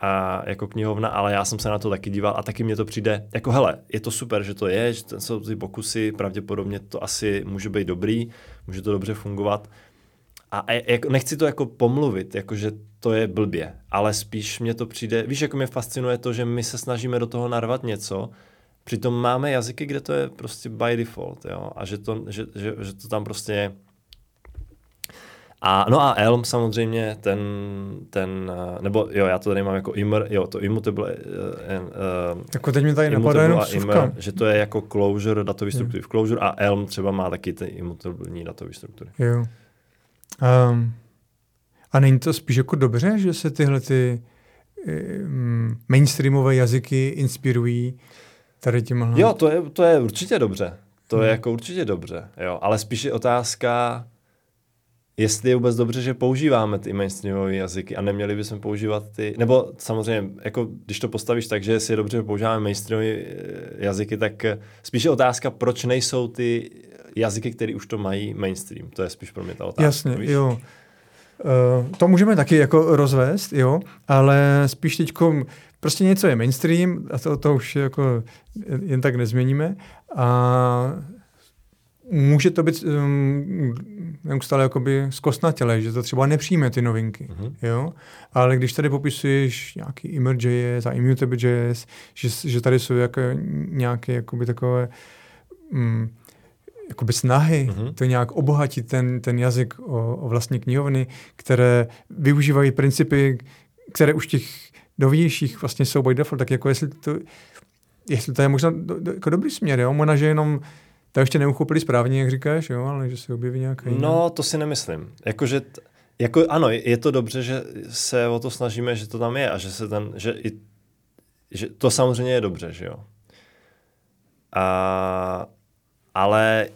a jako knihovna, ale já jsem se na to taky díval a taky mě to přijde, jako hele, je to super, že to je, že to jsou ty pokusy, pravděpodobně to asi může být dobrý, může to dobře fungovat. A jako, nechci to jako pomluvit, jako že to je blbě, ale spíš mě to přijde, víš, jako mě fascinuje to, že my se snažíme do toho narvat něco, přitom máme jazyky, kde to je prostě by default, jo, a že to, že, že, že to tam prostě je. A, no a Elm samozřejmě, ten, ten, nebo jo, já to tady mám jako Immer, jo, to Immutable, uh, uh, Jako teď mi tady napadá jenom. Immer, že to je jako Clojure datový struktury v Clojure a Elm třeba má taky ty immutabilní datové struktury. Jo. Um, a není to spíš jako dobře, že se tyhle ty um, mainstreamové jazyky inspirují tady těmhle? Jo, to je, to je určitě dobře. To Hmm. je jako určitě dobře, jo. Ale spíš je otázka, jestli je vůbec dobře, že používáme ty mainstreamové jazyky a neměli bychom používat ty, nebo samozřejmě, jako když to postavíš tak, že jestli je dobře, že používáme mainstreamové eh, jazyky, tak eh, spíš je otázka, proč nejsou ty jazyky, které už to mají mainstream. To je spíš pro mě ta otázka. Jasně, víš? jo. Uh, to můžeme taky jako rozvést, jo, ale spíš teďko prostě něco je mainstream a to, to už jako jen tak nezměníme a může to být um, neustále jakoby zkostnatělé, že to třeba nepřijme ty novinky, Mhm. jo, ale když tady popisuješ nějaký Immer.js a Immutable.js, že, že tady jsou jako nějaké jakoby takové um, jakoby snahy Mhm. mm-hmm. to nějak obohatit ten, ten jazyk o, o vlastní knihovny, které využívají principy, které už těch novějších vlastně jsou by default, tak jako jestli to, jestli to je možná do, do, jako dobrý směr, jo? Možná, že jenom to ještě neuchopili správně, jak říkáš, jo? ale že se objeví nějaké. No, to si nemyslím. Jakože, t- jako ano, je to dobře, že se o to snažíme, že to tam je a že se ten, že, i, že to samozřejmě je dobře, že jo. A, ale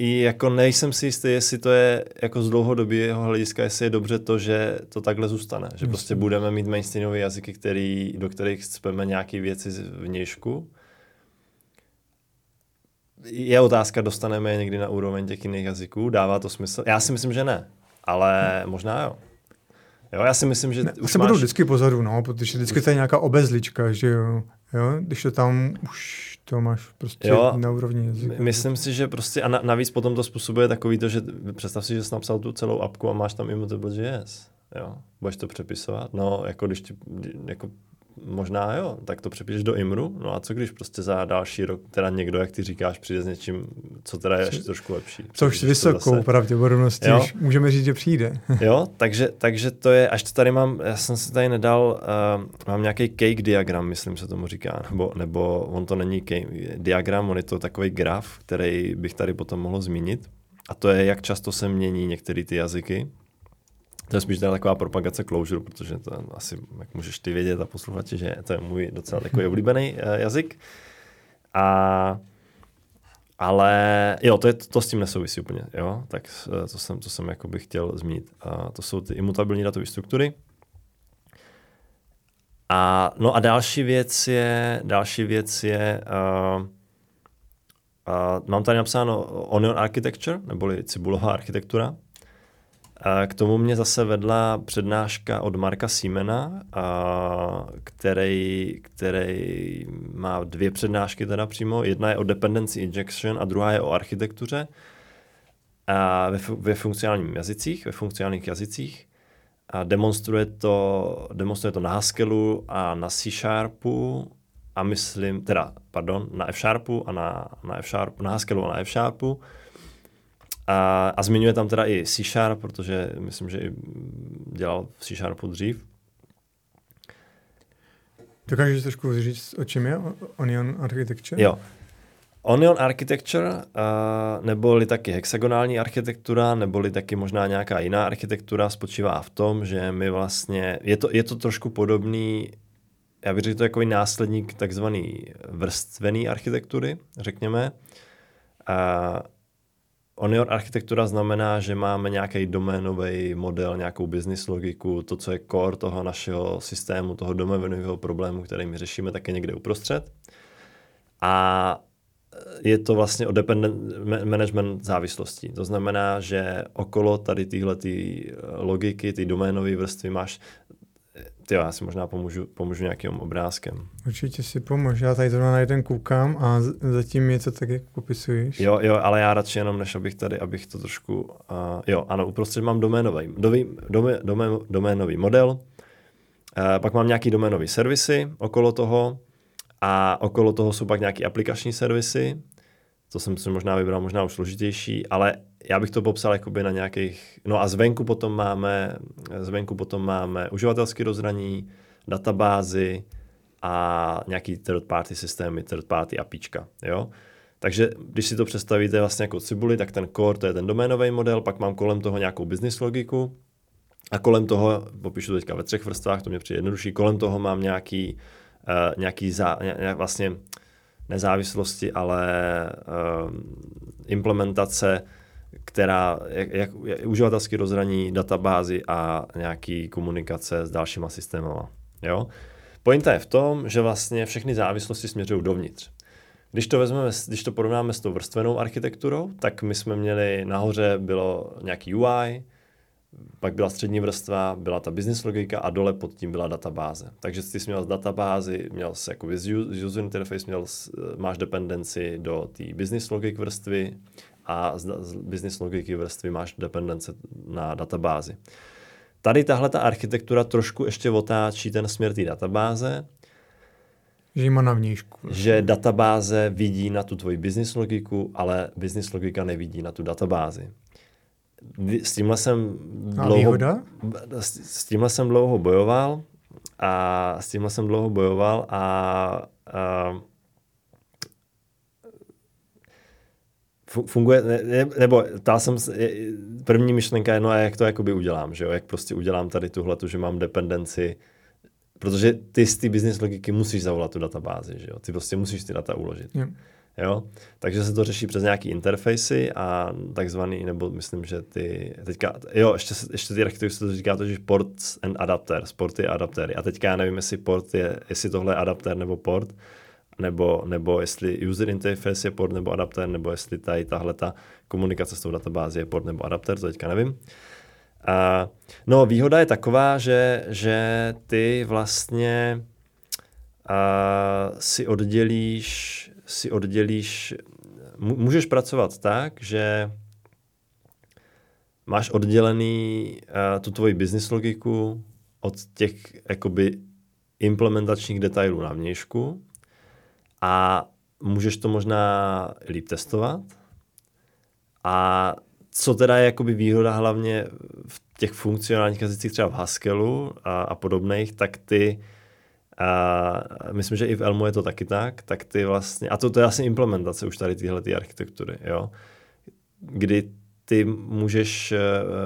i jako nejsem si jistý, jestli to je jako z dlouhodobého hlediska, jestli je dobře to, že to takhle zůstane. Že prostě budeme mít mainstreamové jazyky, který, do kterých cpeme nějaké věci z vnějšku. Je otázka, dostaneme je někdy na úroveň těch jiných jazyků? Dává to smysl? Já si myslím, že ne. Ale možná jo. Jo, já si myslím, že Ne, už se budou máš... vždycky pozadu, no, protože vždycky to je nějaká obezlička, že jo. jo? Když to tam už to máš prostě Jo. na úrovni jazyka. My- Myslím si, že prostě a na, navíc potom to způsobuje takový to, že představ si, že jsi napsal tu celou apku a máš tam Immutable.js. Jo. Budeš to přepisovat? No, jako když ti, jako možná jo, tak to přepíšeš do Imru, no a co když prostě za další rok teda někdo, jak ty říkáš, přijde s něčím, co teda je ještě trošku lepší. Což s vysokou zase. pravděpodobností Jo. už můžeme říct, že přijde. Jo, takže, takže to je, až to tady mám, já jsem si tady nedal, uh, mám nějaký cake diagram, myslím se tomu říká, nebo, nebo on to není cake diagram, on je to takový graf, který bych tady potom mohl zmínit. A to je, jak často se mění některé ty jazyky. To je spíš teda taková propagace Clojure, protože to asi, jak můžeš ty vědět a posluchači, že to je můj docela takový oblíbený uh, jazyk. A ale jo, to, je, to s tím nesouvisí úplně, jo, tak eh, to jsem, to jsem jako bych chtěl zmínit. A to jsou ty imutabilní datové struktury. A, no a další věc je, další věc je, uh, uh, mám tady napsáno Onion Architecture, neboli cibulová architektura. A k tomu mě zase vedla přednáška od Marka Siemena, a který, který má dvě přednášky teda přímo. Jedna je o dependency injection a druhá je o architektuře a ve, ve funkcionálních jazycích, ve funkcionálních jazycích. A demonstruje to, demonstruje to na Haskellu a na C Sharpu a myslím, teda, pardon, na F Sharpu a na, na F Sharpu, na Haskellu a na F Sharpu. A, a zmiňuje tam teda i C Sharp, protože myslím, že i dělal v C Sharpu dřív. Dokážeš trošku říct, o čem je Onion Architecture? Jo. Onion Architecture, uh, neboli taky hexagonální architektura, neboli taky možná nějaká jiná architektura, spočívá v tom, že my vlastně, je to, je to trošku podobný, já bych řekl, to jako následník takzvaný vrstvený architektury, řekněme. Uh, Onion architektura znamená, že máme nějaký doménový model, nějakou business logiku, to, co je core toho našeho systému, toho doménového problému, který my řešíme, tak je někde uprostřed. A je to vlastně o dependent management závislostí. To znamená, že okolo tady tyhle ty logiky, ty doménové vrstvy máš ty já si možná pomůžu, pomůžu nějakým obrázkem. Určitě si pomož, já tady zrovna na jeden koukám a zatím je to tak, jak popisuješ. Jo, jo, ale já radši jenom, než abych tady, abych to trošku, uh, jo, ano, uprostřed mám doménový, domé, domé, domé, doménový model, uh, pak mám nějaký doménový servisy okolo toho a okolo toho jsou pak nějaké aplikační servisy, to jsem si možná vybral, možná už složitější, ale já bych to popsal jakoby na nějakých, no a zvenku potom máme, zvenku potom máme uživatelské rozhraní, databázy a nějaký third party systémy, third party APIčka, jo. Takže když si to představíte vlastně jako cibuli, tak ten core to je ten doménový model, pak mám kolem toho nějakou business logiku a kolem toho, popíšu teďka ve třech vrstvách, to mě přijde jednodušší, kolem toho mám nějaký, uh, nějaký zá, ně, vlastně nezávislosti, ale uh, implementace která, jak, jak, uživatelský rozhraní, databázy a nějaký komunikace s dalšíma systémy. Jo? Pointa je v tom, že vlastně všechny závislosti směřují dovnitř. Když to, vezmeme, když to porovnáme s tou vrstvenou architekturou, tak my jsme měli nahoře bylo nějaký UI, pak byla střední vrstva, byla ta business logika a dole pod tím byla databáze. Takže ty jsi měl z databázy, měl jsi jako user interface, měl, máš dependenci do té business logik vrstvy, a z, z business logiky vrstvy máš dependence na databázi. Tady tahle ta architektura trošku ještě otáčí ten směr té databáze, že má na vnějšku. Že databáze vidí na tu tvoji business logiku, ale business logika nevidí na tu databázi. S tímhle jsem dlouho, s tímhle jsem dlouho bojoval a s tímhle jsem dlouho bojoval a, a funguje, ne, nebo ta jsem, první myšlenka je, no a jak to jakoby udělám, že jo, jak prostě udělám tady tuhle, že mám dependenci, protože ty z té business logiky musíš zavolat tu databázi, že jo, ty prostě musíš ty data uložit. Yeah. Jo? Takže se to řeší přes nějaký interfejsy a takzvaný, nebo myslím, že ty, teďka, jo, ještě, ještě ty architektury se to říká to, že ports and adapters, porty a adaptery. A teďka já nevím, jestli port je, jestli tohle je adapter nebo port, nebo, nebo jestli user interface je port nebo adapter, nebo jestli tady tahle ta komunikace s tou databází je port nebo adapter, to teďka nevím. A, no, výhoda je taková, že, že ty vlastně a, si oddělíš, si oddělíš, můžeš pracovat tak, že máš oddělený uh, tu tvoji business logiku od těch jakoby implementačních detailů na vnějšku a můžeš to možná líp testovat. A co teda je jakoby výhoda hlavně v těch funkcionálních jazycích třeba v Haskellu a, a podobných, tak ty a myslím, že i v Elmu je to taky tak, tak ty vlastně, a to, to je asi implementace už tady tyhle ty architektury, jo, kdy ty můžeš uh,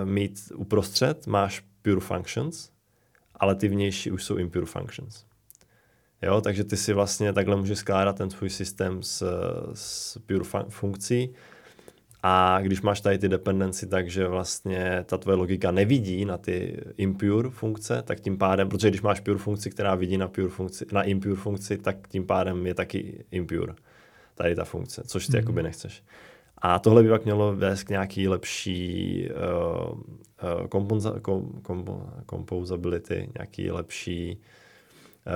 mít uprostřed, máš pure functions, ale ty vnější už jsou impure functions. Jo, takže ty si vlastně takhle můžeš skládat ten tvůj systém s, s pure fun- funkcí a když máš tady ty dependency, takže vlastně ta tvoje logika nevidí na ty impure funkce, tak tím pádem, protože když máš pure funkci, která vidí na, pure funkci, na impure funkci, tak tím pádem je taky impure tady ta funkce, což ty mm. jakoby nechceš. A tohle by pak mělo vést k nějaký lepší uh, uh, komponza, kom, kom, composability, nějaký lepší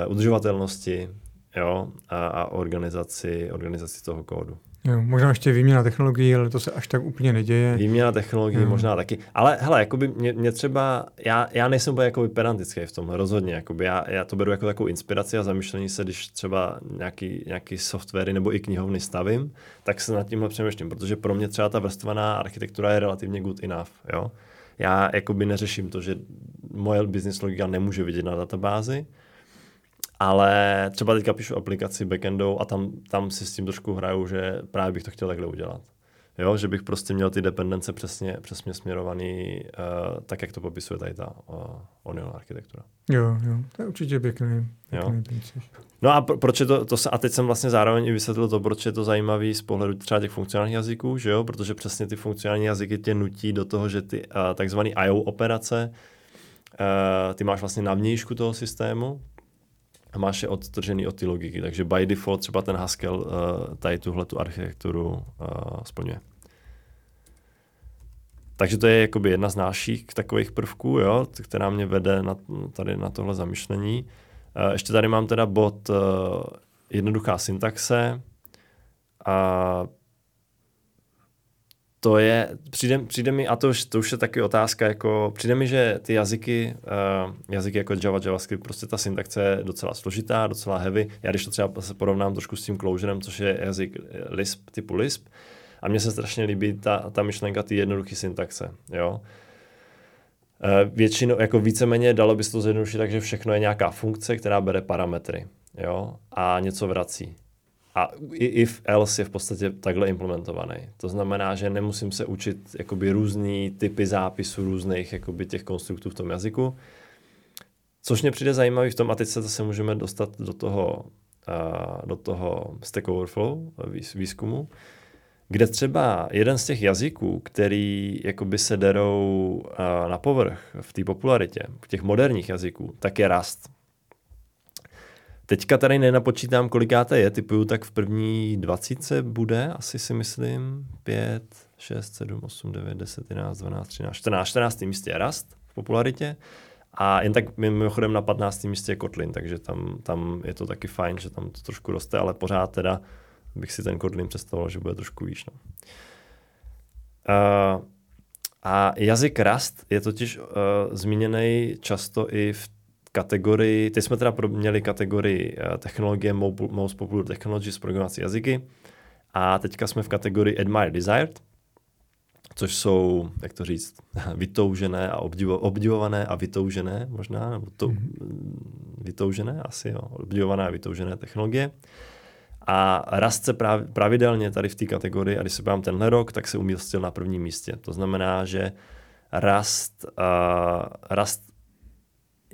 udržovatelnosti jo, a, a organizaci, organizaci toho kódu. Jo, možná ještě výměna technologií, ale to se až tak úplně neděje. Výměna technologií hmm. možná taky. Ale hele, jakoby mě, mě třeba, já, já nejsem úplně jakoby pedantický v tom, rozhodně. Jakoby já, já to beru jako takovou inspiraci a zamýšlení se, když třeba nějaký, nějaký softwary nebo i knihovny stavím, tak se nad tímhle přemýšlím, protože pro mě třeba ta vrstvaná architektura je relativně good enough. Jo? Já jakoby neřeším to, že moje business logika nemůže vidět na databázi, ale třeba teďka píšu aplikaci backendou a tam, tam si s tím trošku hraju, že právě bych to chtěl takhle udělat. Jo, že bych prostě měl ty dependence přesně, přesně směrovaný uh, tak, jak to popisuje tady ta uh, Onion architektura. Jo, jo, to je určitě pěkný, pěkný jo. No a pro, proč je to, to se, a teď jsem vlastně zároveň i vysvětlil to, proč je to zajímavý z pohledu třeba těch funkcionálních jazyků, že jo, protože přesně ty funkcionální jazyky tě nutí do toho, že ty uh, takzvané IO operace, uh, ty máš vlastně na vnějšku toho systému, a máš je odtržený od té logiky. Takže by default třeba ten Haskell uh, tady tuhle tu architekturu uh, splňuje. Takže to je jakoby jedna z našich takových prvků, jo, která mě vede na, tady na tohle zamyšlení. Uh, ještě tady mám teda bod uh, jednoduchá syntaxe a to je, přijde, přijde mi, a to to už je taky otázka, jako přijde mi, že ty jazyky, uh, jazyky jako Java, JavaScript, prostě ta syntaxe je docela složitá, docela heavy. Já když to třeba se porovnám trošku s tím Closurem, což je jazyk Lisp, typu Lisp, a mně se strašně líbí ta, ta myšlenka ty jednoduché syntaxe, jo. Uh, většinou, jako víceméně dalo by se to zjednodušit tak, že všechno je nějaká funkce, která bere parametry, jo, a něco vrací. A if else je v podstatě takhle implementovaný. To znamená, že nemusím se učit jakoby různý typy zápisů různých jakoby těch konstruktů v tom jazyku. Což mě přijde zajímavý v tom, a teď se zase můžeme dostat do toho, uh, do toho Stack Overflow výzkumu, kde třeba jeden z těch jazyků, který jakoby se derou uh, na povrch v té popularitě, těch moderních jazyků, tak je Rust. Teďka tady nenapočítám, kolikáte je, typuju, tak v první dvacítce bude, asi si myslím, 5, 6, 7, 8, 9, 10, 11, 12, 13, 14, 14. místě je Rust v popularitě. A jen tak mimochodem na 15. místě je Kotlin, takže tam, tam je to taky fajn, že tam to trošku roste, ale pořád teda bych si ten Kotlin představoval, že bude trošku výš. No. Uh, a jazyk Rust je totiž uh, zmíněný často i v kategorii, teď jsme teda měli kategorii uh, technologie Most Popular Technologies, programovací jazyky a teďka jsme v kategorii Admired Desired, což jsou, jak to říct, vytoužené a obdivo, obdivované a vytoužené možná, nebo to, mm-hmm. vytoužené asi, jo, obdivované a vytoužené technologie. A Rust se pravidelně tady v té kategorii, a když se podívám tenhle rok, tak se umístil na prvním místě. To znamená, že Rust, uh, Rust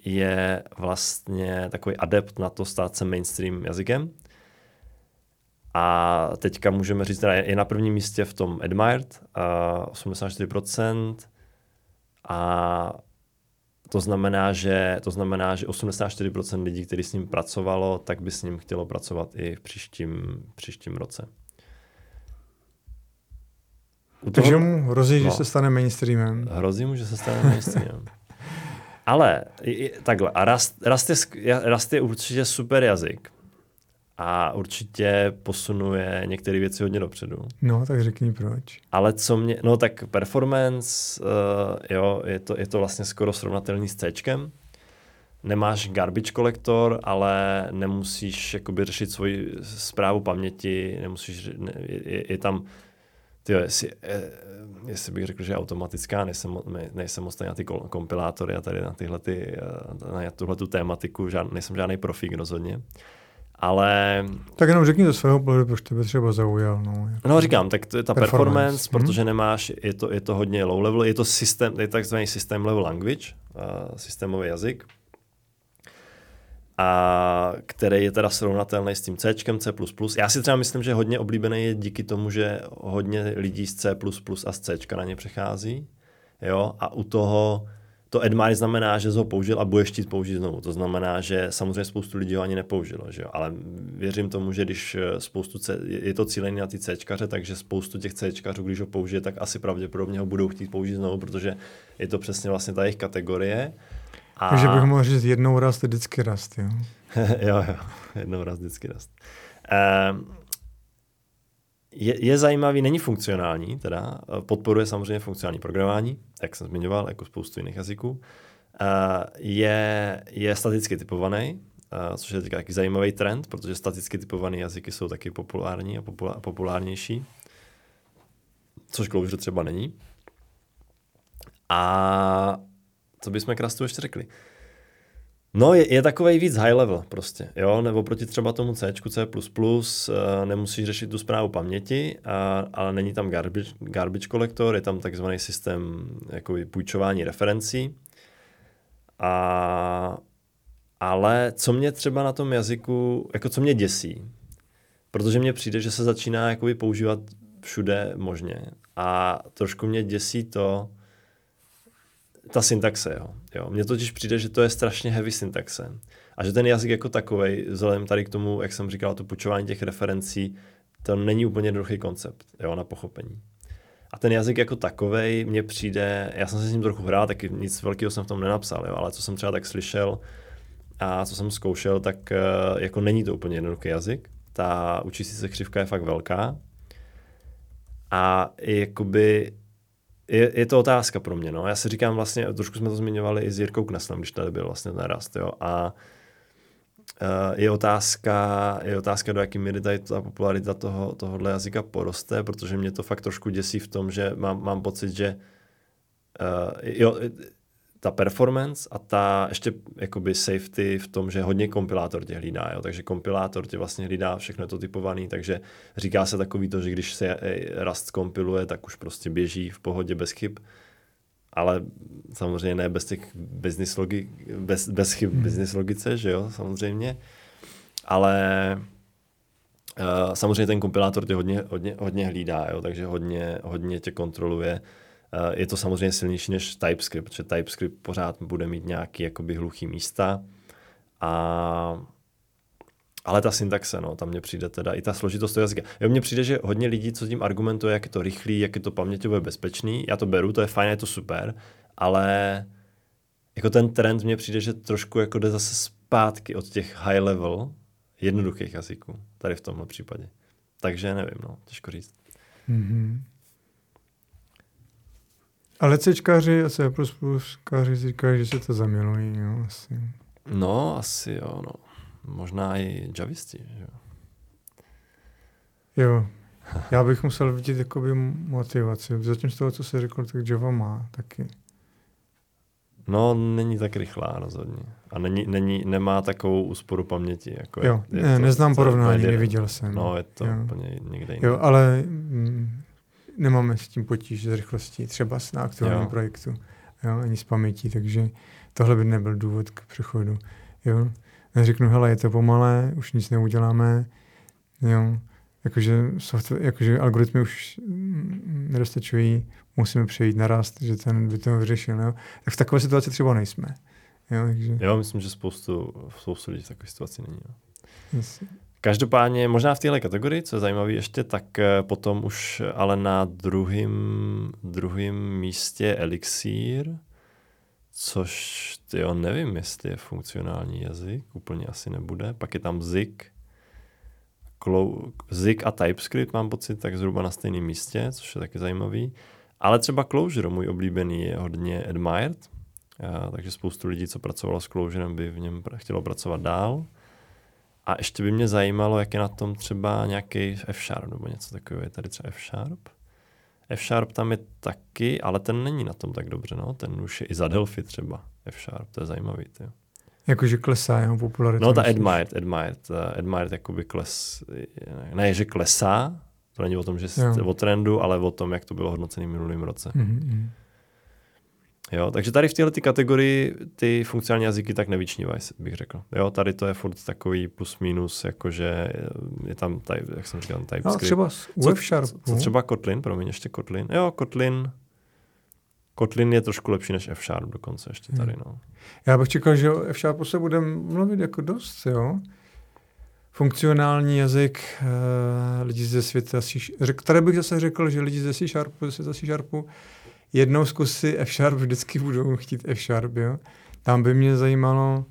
je vlastně takový adept na to stát se mainstream jazykem. A teďka můžeme říct, že je na prvním místě v tom Admired, uh, 84%. A to znamená, že, to znamená, že 84% lidí, kteří s ním pracovalo, tak by s ním chtělo pracovat i v příštím, příštím roce. U Takže toho, mu hrozí, no, že se stane mainstreamem. Hrozí mu, že se stane mainstreamem. Ale takhle, a Rust, Rust, je, Rust je určitě super jazyk. A určitě posunuje některé věci hodně dopředu. No, tak řekni proč. Ale co mě, no tak performance, uh, jo, je to, je to vlastně skoro srovnatelný s C. Nemáš garbage kolektor, ale nemusíš jakoby řešit svoji zprávu paměti, nemusíš, ne, je, je tam, tyjo, jestli, eh, jestli bych řekl, že je automatická, nejsem, nejsem moc na ty kompilátory a tady na tyhle ty, eh, na tuhle tu tématiku, žád, nejsem žádný profík rozhodně. Ale... Tak jenom řekni ze svého pohledu, proč tebe třeba zaujal. No, jako no říkám, tak to je ta performance, performance hmm. protože nemáš, je to, je to hodně low level, je to systém, je takzvaný systém level language, uh, systémový jazyk, a který je teda srovnatelný s tím C, C++. Já si třeba myslím, že hodně oblíbený je díky tomu, že hodně lidí z C++ a z C na ně přechází. Jo? A u toho to admire znamená, že jsi ho použil a budeš chtít použít znovu. To znamená, že samozřejmě spoustu lidí ho ani nepoužilo, že jo? ale věřím tomu, že když eh, spoustu C, je to cílený na ty Cčkaře, takže spoustu těch Cčkařů, když ho použije, tak asi pravděpodobně ho budou chtít použít znovu, protože je to přesně vlastně ta jejich kategorie. A... Takže bych mohl říct jednou raz, vždycky rast, jo? jo, jo, jednou raz, vždycky rast. Um, je, je zajímavý, není funkcionální, teda podporuje samozřejmě funkcionální programování, jak jsem zmiňoval, jako spoustu jiných jazyků. Uh, je, je staticky typovaný, uh, což je taky taky zajímavý trend, protože staticky typované jazyky jsou taky populární a popula- populárnější, což Clojure třeba není. A co bychom krastu ještě řekli? No, je, je takový víc high level prostě, jo, nebo proti třeba tomu C, C++, uh, nemusíš řešit tu zprávu paměti, a, ale není tam garbage, garbage collector, je tam takzvaný systém jakoby půjčování referencí. A, ale co mě třeba na tom jazyku, jako co mě děsí, protože mně přijde, že se začíná jakoby používat všude možně a trošku mě děsí to, ta syntaxe, jo. jo. Mně totiž přijde, že to je strašně heavy syntaxe. A že ten jazyk jako takový, vzhledem tady k tomu, jak jsem říkal, to počování těch referencí, to není úplně jednoduchý koncept, jo, na pochopení. A ten jazyk jako takový mně přijde, já jsem se s ním trochu hrál, taky nic velkého jsem v tom nenapsal, jo, ale co jsem třeba tak slyšel a co jsem zkoušel, tak eh, jako není to úplně jednoduchý jazyk. Ta učící se křivka je fakt velká. A jakoby je, je to otázka pro mě. No. Já si říkám vlastně, trošku jsme to zmiňovali i s Jirkou Kneslem, když tady byl vlastně ten rast. Jo. A uh, je otázka, je otázka, do jaké míry tady ta popularita toho, tohohle jazyka poroste, protože mě to fakt trošku děsí v tom, že mám, mám pocit, že uh, jo, ta performance a ta ještě jakoby safety v tom, že hodně kompilátor tě hlídá, jo? takže kompilátor tě vlastně hlídá, všechno je to typovaný, takže říká se takový to, že když se Rust kompiluje, tak už prostě běží v pohodě bez chyb, ale samozřejmě ne bez těch business logi, bez, bez chyb hmm. business logice, že jo, samozřejmě, ale uh, samozřejmě ten kompilátor tě hodně, hodně, hodně hlídá, jo? takže hodně, hodně tě kontroluje, Eh, je to samozřejmě silnější než TypeScript, protože TypeScript pořád bude mít nějaký jakoby hluchý místa. A ale ta syntaxe, no, tam mně přijde teda i ta složitost toho jazyka. Jo, mně přijde, že hodně lidí, co tím argumentuje, jak je to rychlý, jak je to paměťově bezpečný, já to beru, to je fajn, je to super, ale jako ten trend mně přijde, že trošku jako jde zase zpátky od těch high level jednoduchých jazyků, tady v tomhle případě. Takže nevím, no, těžko říct. Mm-hmm. Ale Cčkaři a C++ říkají, že se to zamilují, jo, asi. No, asi jo, no. Možná i javisti, jo. Jo. Já bych musel vidět jakoby motivaci. Zatím z toho, co jsi řekl, tak Java má taky. No, není tak rychlá rozhodně. A není, není, nemá takovou úsporu paměti. Jako jo, je, je ne, to, neznám porovnání, neviděl jsem. No, je to jo. úplně někde jiný. Jo, ale mm, nemáme s tím potíž s rychlostí, třeba na aktuálním jo. projektu, jo, ani s pamětí, takže tohle by nebyl důvod k přechodu. Jo. Neřeknu, hele, je to pomalé, už nic neuděláme, jo. Jakože, software, jakože algoritmy už nedostačují, musíme přejít na rast, že ten by to vyřešil. Jo. Tak v takové situaci třeba nejsme. Jo, takže... Já myslím, že spoustu, spoustu lidí v takové situaci není. Jo. Yes. Každopádně možná v téhle kategorii, co je zajímavé ještě, tak eh, potom už ale na druhém druhým místě Elixir, což jo, nevím, jestli je funkcionální jazyk, úplně asi nebude. Pak je tam Zik, Clo- Zik a TypeScript mám pocit, tak zhruba na stejném místě, což je taky zajímavý. Ale třeba Clojure, můj oblíbený, je hodně admired, a, takže spoustu lidí, co pracovalo s Clojurem, by v něm chtělo pracovat dál. A ještě by mě zajímalo, jak je na tom třeba nějaký F-Sharp nebo něco takového. Je tady třeba F-Sharp? F-Sharp tam je taky, ale ten není na tom tak dobře, no. Ten už je i za Delphi třeba. F-Sharp, to je zajímavý, ty. Jakože klesá jeho popularita. No ta admired, admired, uh, admired jakoby kles, ne, že klesá, to není o tom, že jste o trendu, ale o tom, jak to bylo hodnocený minulým roce. Mm-hmm. Jo, takže tady v této kategorii ty funkcionální jazyky tak nevyčnívají, bych řekl. Jo, tady to je furt takový plus minus, jakože je tam, tady, jak jsem říkal, TypeScript. No, třeba co, co, co, třeba Kotlin, promiň, ještě Kotlin. Jo, Kotlin, Kotlin je trošku lepší než F-Sharp dokonce ještě tady, Hmm. no. Já bych čekal, že o F-Sharpu se bude mluvit jako dost, jo. Funkcionální jazyk uh, lidí ze světa C řek, Tady bych zase řekl, že lidi ze C Sharpu, ze světa C Sharpu, jednou zkusy F-Sharp vždycky budou chtít F-Sharp, jo. Tam by mě zajímalo,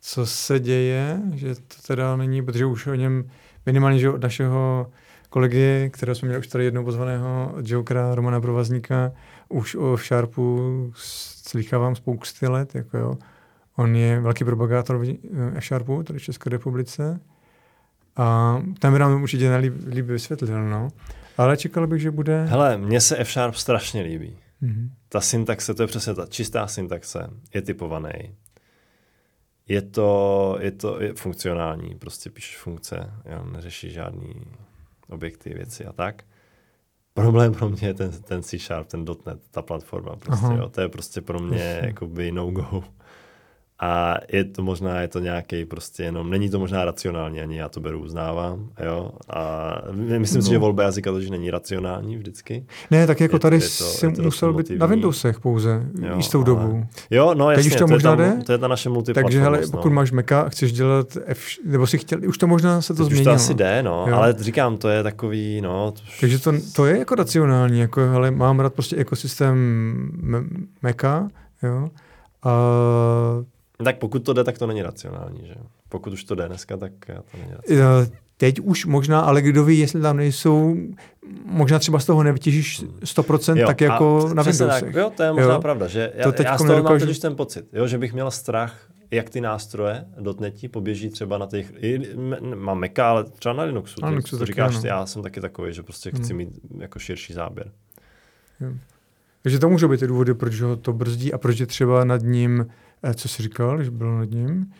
co se děje, že to teda není, protože už o něm minimálně že od našeho kolegy, kterého jsme měli už tady jednou pozvaného, Jokera, Romana Provazníka, už o F-Sharpu slychávám spousty let, jako jo. On je velký propagátor F-Sharpu tady v České republice a tam by nám určitě nelíp, líp vysvětlil, no. Ale čekal bych, že bude... Hele, mně se F-Sharp strašně líbí. Mhm. Ta syntaxe, to je přesně ta čistá syntaxe, je typovaný. Je to, je to je funkcionální, prostě píšeš funkce, jo, neřeší žádný objekty, věci a tak. Problém pro mě je ten, ten C Sharp, ten .NET, ta platforma prostě, Aha. jo, to je prostě pro mě jakoby no-go. A je to možná, je to nějaký prostě jenom, není to možná racionální, ani já to beru, uznávám, jo. A myslím si, No. že volba jazyka to, že není racionální vždycky. Ne, tak jako Je- tady je to- jsem to musel být na. Windowsech pouze Jo, jistou ale- dobu. Jo, no Teď jasně, už to to, možná je ta, jde? to je ta naše multiplatformnost. Takže hele, no. pokud máš Maca a chceš dělat F, nebo si chtěl, už to možná se to Teď už změnilo. to asi jde, no, Jo. ale říkám, to je takový, no, to, Takže to, to je jako racionální, jako hele, mám rád prostě ekosystém Maca, jo, a tak pokud to jde, tak to není racionální, že jo. Pokud už to jde dneska, tak to není racionální. e, teď už možná, ale kdo ví, jestli tam nejsou, možná třeba z toho nevytěžíš 100% Jo, tak jako na Windowsech. Tak, jo, to je možná Jo. pravda, že já, To teďko já z toho mám nedokážu- totiž ten pocit, jo, že bych měl strach, jak ty nástroje dotnetí poběží třeba na těch, i, mám Maca, ale třeba na Linuxu, Na to, Linuxu to taky říkáš, ano. já jsem taky takový, že prostě chci mít jako širší záběr. Takže to můžou být ty důvody, proč ho to brzdí a proč je třeba nad ním, eh, co jsi říkal, že bylo nad ním?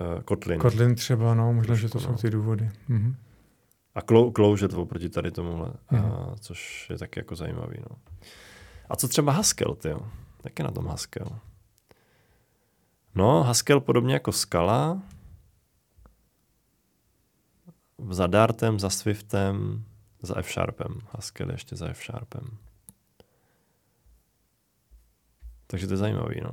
Uh, Kotlin. Kotlin třeba, no, možná, že to jsou no. ty důvody. Mhm. A Clo- Clojure oproti tady tomuhle, Mhm. a, což je taky jako zajímavý. No. A co třeba Haskell, ty Jak je na tom Haskell? No, Haskell podobně jako Scala, za Dartem, za Swiftem, za F-Sharpem. Haskell je ještě za F-Sharpem. Takže to je zajímavý, no.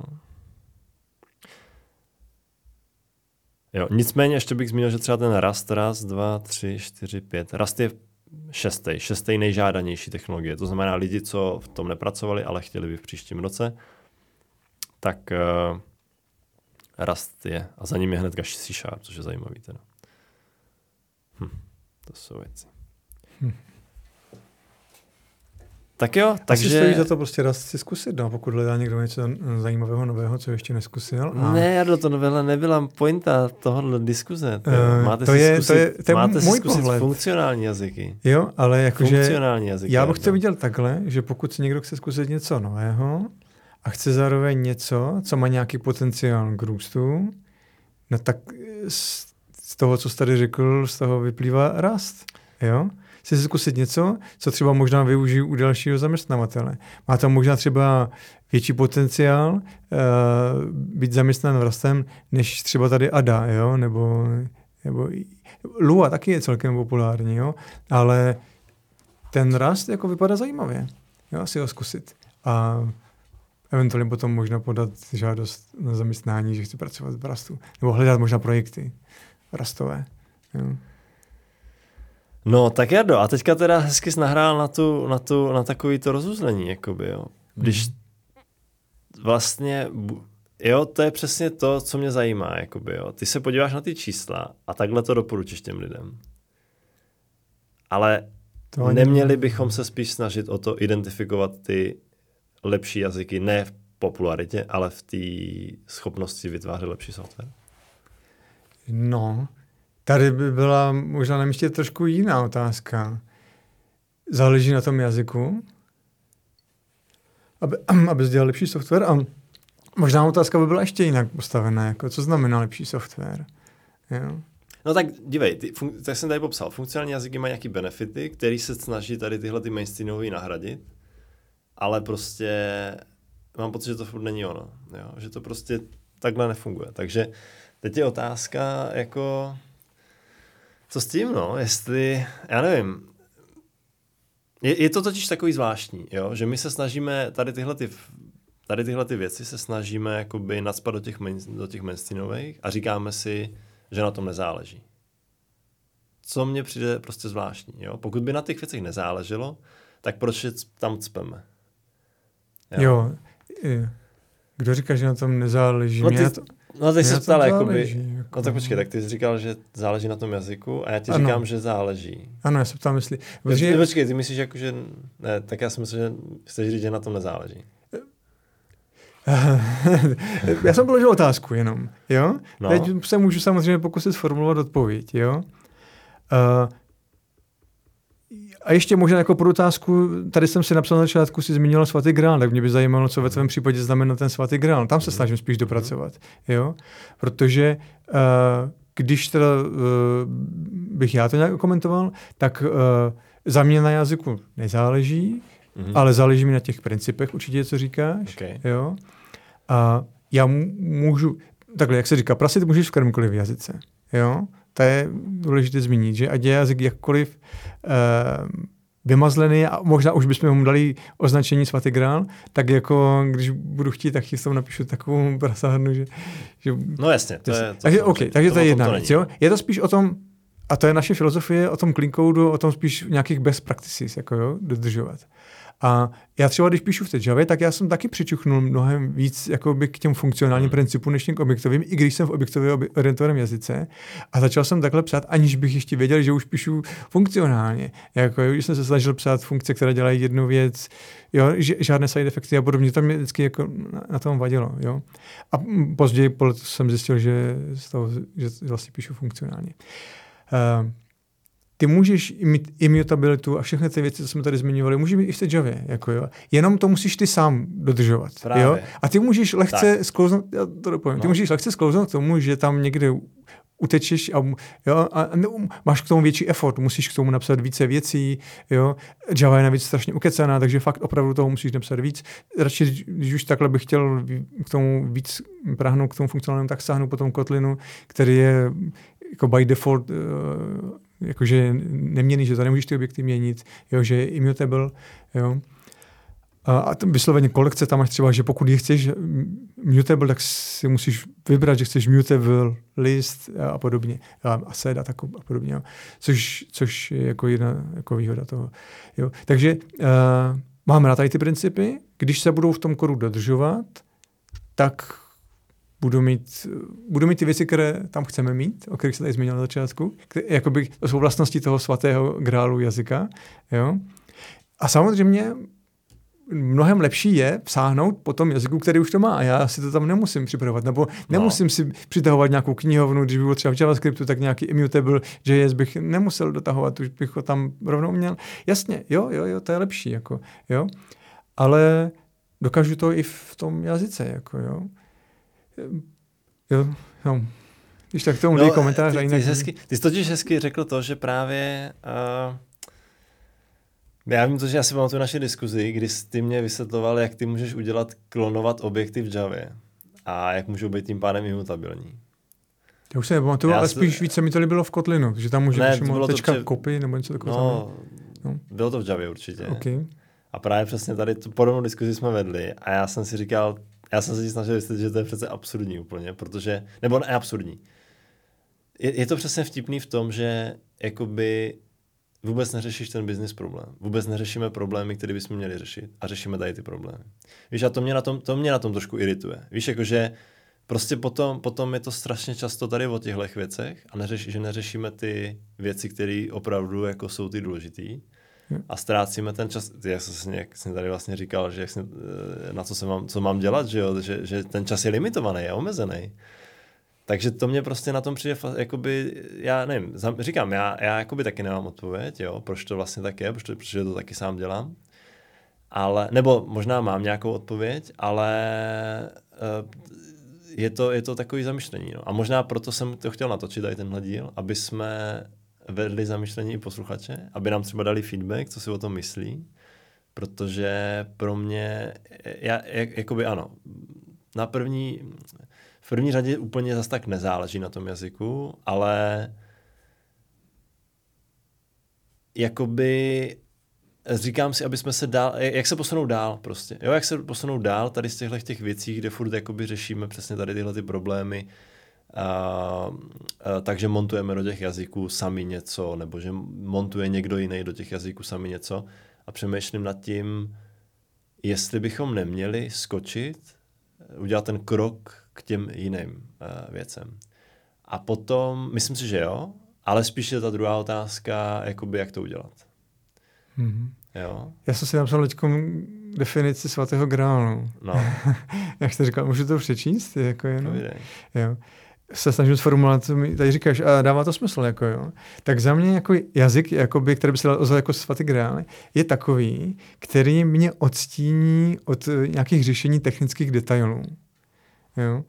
Jo, nicméně ještě bych zmínil, že třeba ten Rust, raz, dva, tři, čtyři, pět. Rust je šestý, šestý nejžádanější technologie. To znamená lidi, co v tom nepracovali, ale chtěli by v příštím roce, tak uh, Rust je. A za ním je hnedka C Sharp, což je zajímavý teda. Hm, to jsou věci. Hm. Tak jo, Takže... takže... stojí za to prostě raz si zkusit, no, pokud hledá někdo něco zajímavého, nového, co ještě neskusil. A... Ne, Jardo, to nebyla, nebyla pointa tohohle diskuze. To, Eh, máte to si je- zkusit, to je- to je máte si můj zkusit pohled. funkcionální jazyky. Jo, ale jakože Funkcionální jazyky. já bych to viděl takhle, že pokud si někdo chce zkusit něco nového a chce zároveň něco, co má nějaký potenciál k růstu, no tak z, z toho, co jsi tady řekl, z toho vyplývá rast. Jo? Si zkusit něco, co třeba možná využiju u dalšího zaměstnavatele. Má tam možná třeba větší potenciál uh, být zaměstnán v rastem, než třeba tady Ada, jo? nebo, nebo Lua taky je celkem populární, jo? ale ten rast jako vypadá zajímavě. Jo, si ho zkusit. A eventuálně potom možná podat žádost na zaměstnání, že chci pracovat v Rastu. Nebo hledat možná projekty rastové. Jo. No, tak Jardo, a teďka teda hezky jsi nahrál na, tu, na, tu, na takový to rozuzlení, jakoby, jo. Když Mhm. vlastně, jo, to je přesně to, co mě zajímá, jakoby, jo. Ty se podíváš na ty čísla a takhle to doporučíš těm lidem. Ale To neměli bychom se spíš snažit o to identifikovat ty lepší jazyky, ne v popularitě, ale v té schopnosti vytvářet lepší software. No, tady by byla možná na místě trošku jiná otázka. Záleží na tom jazyku, aby, aby dělal lepší software a možná otázka by byla ještě jinak postavená, jako co znamená lepší software. Jo? No tak dívej, ty, fun- tak jsem tady popsal, funkcionální jazyky mají nějaký benefity, který se snaží tady tyhle ty mainstreamové nahradit, ale prostě mám pocit, že to furt není ono, jo? že to prostě takhle nefunguje. Takže teď je otázka, jako, co s tím, no, jestli, já nevím, je, je to totiž takový zvláštní, jo? že my se snažíme tady tyhle ty tady tyhle ty věci se snažíme jakoby nadspat do těch, main, do těch mainstreamových a říkáme si, že na tom nezáleží. Co mně přijde prostě zvláštní. Jo? Pokud by na těch věcech nezáleželo, tak proč je tam cpeme? Jo. jo. Kdo říká, že na tom nezáleží? No ty, to, no ty jsi ptal, jakoby, jako... no tak počkej, tak ty jsi říkal, že záleží na tom jazyku a já ti ano. říkám, že záleží. Ano, já se ptám, jestli... Protože... Počkej, ty myslíš, jako, že... Ne, tak já si myslím, že chceš říct, že na tom nezáleží. Já jsem položil otázku jenom, jo? No. Teď se můžu samozřejmě pokusit sformulovat odpověď, jo? Uh, a ještě možná jako pro otázku, tady jsem si napsal na začátku, si zmínil svatý grál, tak mě by zajímalo, co ve tvém případě znamená ten svatý grál. Tam se mhm. snažím spíš dopracovat, jo? Protože uh, když teda uh, bych já to nějak komentoval, tak uh, za mě na jazyku nezáleží, mm-hmm. ale záleží mi na těch principech určitě, co říkáš. Okay. Jo? A já můžu, takhle, jak se říká, prasit můžeš v kterémkoliv jazyce. Jo? To je důležité zmínit, že ať je jazyk jakkoliv uh, vymazlený a možná už bychom mu dali označení svatý grál, tak jako když budu chtít, tak ti napíšu takovou prasárnu, že, že... No jasně. To je, to takže, to, okay, takže to, to je jedna věc. Jo? Je to spíš o tom, a to je naše filozofie o tom clean code, o tom spíš nějakých best practices, jako jo, dodržovat. A já třeba, když píšu v té Javě, tak já jsem taky přičuchnul mnohem víc jakoby k těm funkcionálním hmm. principům než k objektovým, i když jsem v objektově orientovaném jazyce. A začal jsem takhle psát, aniž bych ještě věděl, že už píšu funkcionálně. Jako, když jsem se snažil psát funkce, které dělají jednu věc, jo, žádné side efekty a podobně. To mě vždycky jako na, na tom vadilo. Jo. A později jsem zjistil, že, z toho, že vlastně píšu funkcionálně. Uh, ty můžeš mít immutabilitu a všechny ty věci, co jsme tady zmiňovali, můžeš mít i v té Javě. Jako jo. Jenom to musíš ty sám dodržovat. Jo? A ty můžeš lehce tak. sklouznout, já to dopovím, no. ty můžeš lehce sklouznout k tomu, že tam někde utečeš a, jo, a máš k tomu větší effort, musíš k tomu napsat více věcí, jo. Java je navíc strašně ukecená, takže fakt opravdu toho musíš napsat víc. Radši, když už takhle bych chtěl k tomu víc prahnout k tomu funkcionálnímu, tak sáhnu po tom Kotlinu, který je jako by default uh, jakože neměný, že to nemůžeš ty objekty měnit, jo, že je immutable, jo. A, a vysloveně kolekce tam máš třeba, že pokud je chceš mutable, tak si musíš vybrat, že chceš mutable list a podobně. A set a, tak, a podobně. Jo. Což, což je jako jedna jako výhoda toho. Jo. Takže uh, máme na tady ty principy. Když se budou v tom kodu dodržovat, tak budu mít, budu mít ty věci, které tam chceme mít, o kterých se tady zmínil na začátku. Jakoby, to jsou vlastnosti toho svatého grálu jazyka. Jo? A samozřejmě mnohem lepší je vsáhnout po tom jazyku, který už to má. A já si to tam nemusím připravovat. Nebo nemusím no. si přitahovat nějakou knihovnu, když by bylo třeba v JavaScriptu, tak nějaký immutable JS bych nemusel dotahovat, už bych ho tam rovnou měl. Jasně, jo, jo, jo, to je lepší. Jako, jo. Ale dokážu to i v tom jazyce. Jako, jo. Jo, jo. Když tak k tomu no, komentář. Ty, ty, jsi hezky, ty jsi totiž hezky řekl to, že právě uh, já vím to, že já si pamatuju naše diskuzi, kdy ty mě vysvětloval, jak ty můžeš udělat klonovat objekty v Javě a jak můžou být tím pádem imutabilní. Já už se nepamatuju, ale se... spíš více mi to líbilo v Kotlinu, že tam může ne, přímo tečka to, kopy nebo něco takového. No, no, bylo to v Javě určitě. Okay. A právě přesně tady tu podobnou diskuzi jsme vedli a já jsem si říkal, já jsem se ti snažil vysvětlit, že to je přece absurdní úplně, protože, nebo ne absurdní. Je, je to přesně vtipný v tom, že jakoby vůbec neřešíš ten business problém. Vůbec neřešíme problémy, které bychom měli řešit a řešíme tady ty problémy. Víš, a to mě na tom, to mě na tom trošku irituje. Víš, jakože prostě potom, potom je to strašně často tady o těchto věcech a neřeš, že neřešíme ty věci, které opravdu jako jsou ty důležitý a ztrácíme ten čas. Jak jsem, jak jsem tady vlastně říkal, že jak jsem, eh, na co, se mám, co mám dělat, že, jo? Že, že ten čas je limitovaný, je omezený. Takže to mě prostě na tom přijde, jakoby, já nevím, říkám, já, já jakoby taky nemám odpověď, jo, proč to vlastně tak je, protože, protože to taky sám dělám. Ale, nebo možná mám nějakou odpověď, ale uh, je to, je to takový zamyšlení. No. A možná proto jsem to chtěl natočit tady tenhle díl, aby jsme vedli zamyšlení i posluchače, aby nám třeba dali feedback, co si o tom myslí, protože pro mě, já, jak, jakoby ano, na první, v první řadě úplně zase tak nezáleží na tom jazyku, ale jakoby říkám si, aby jsme se dál, jak se posunou dál prostě. Jo, jak se posunou dál tady z těchto těch věcí, kde furt jakoby řešíme přesně tady tyhle ty problémy, a, a, takže montujeme do těch jazyků sami něco, nebo že montuje někdo jiný do těch jazyků sami něco a přemýšlím nad tím, jestli bychom neměli skočit, udělat ten krok k těm jiným uh, věcem. A potom, myslím si, že jo, ale spíš je ta druhá otázka, jakoby jak to udělat. Mm-hmm. Jo? Já jsem si napsal teď definici svatého grálu. No. jak jste říkal, můžu to přečíst? Jako jenom? Jo se snažím sformulovat, co mi tady říkáš, a dává to smysl, jako jo. Tak za mě jako jazyk, jakoby, který by se dal jako svatý grál, je takový, který mě odstíní od nějakých řešení technických detailů. Jo.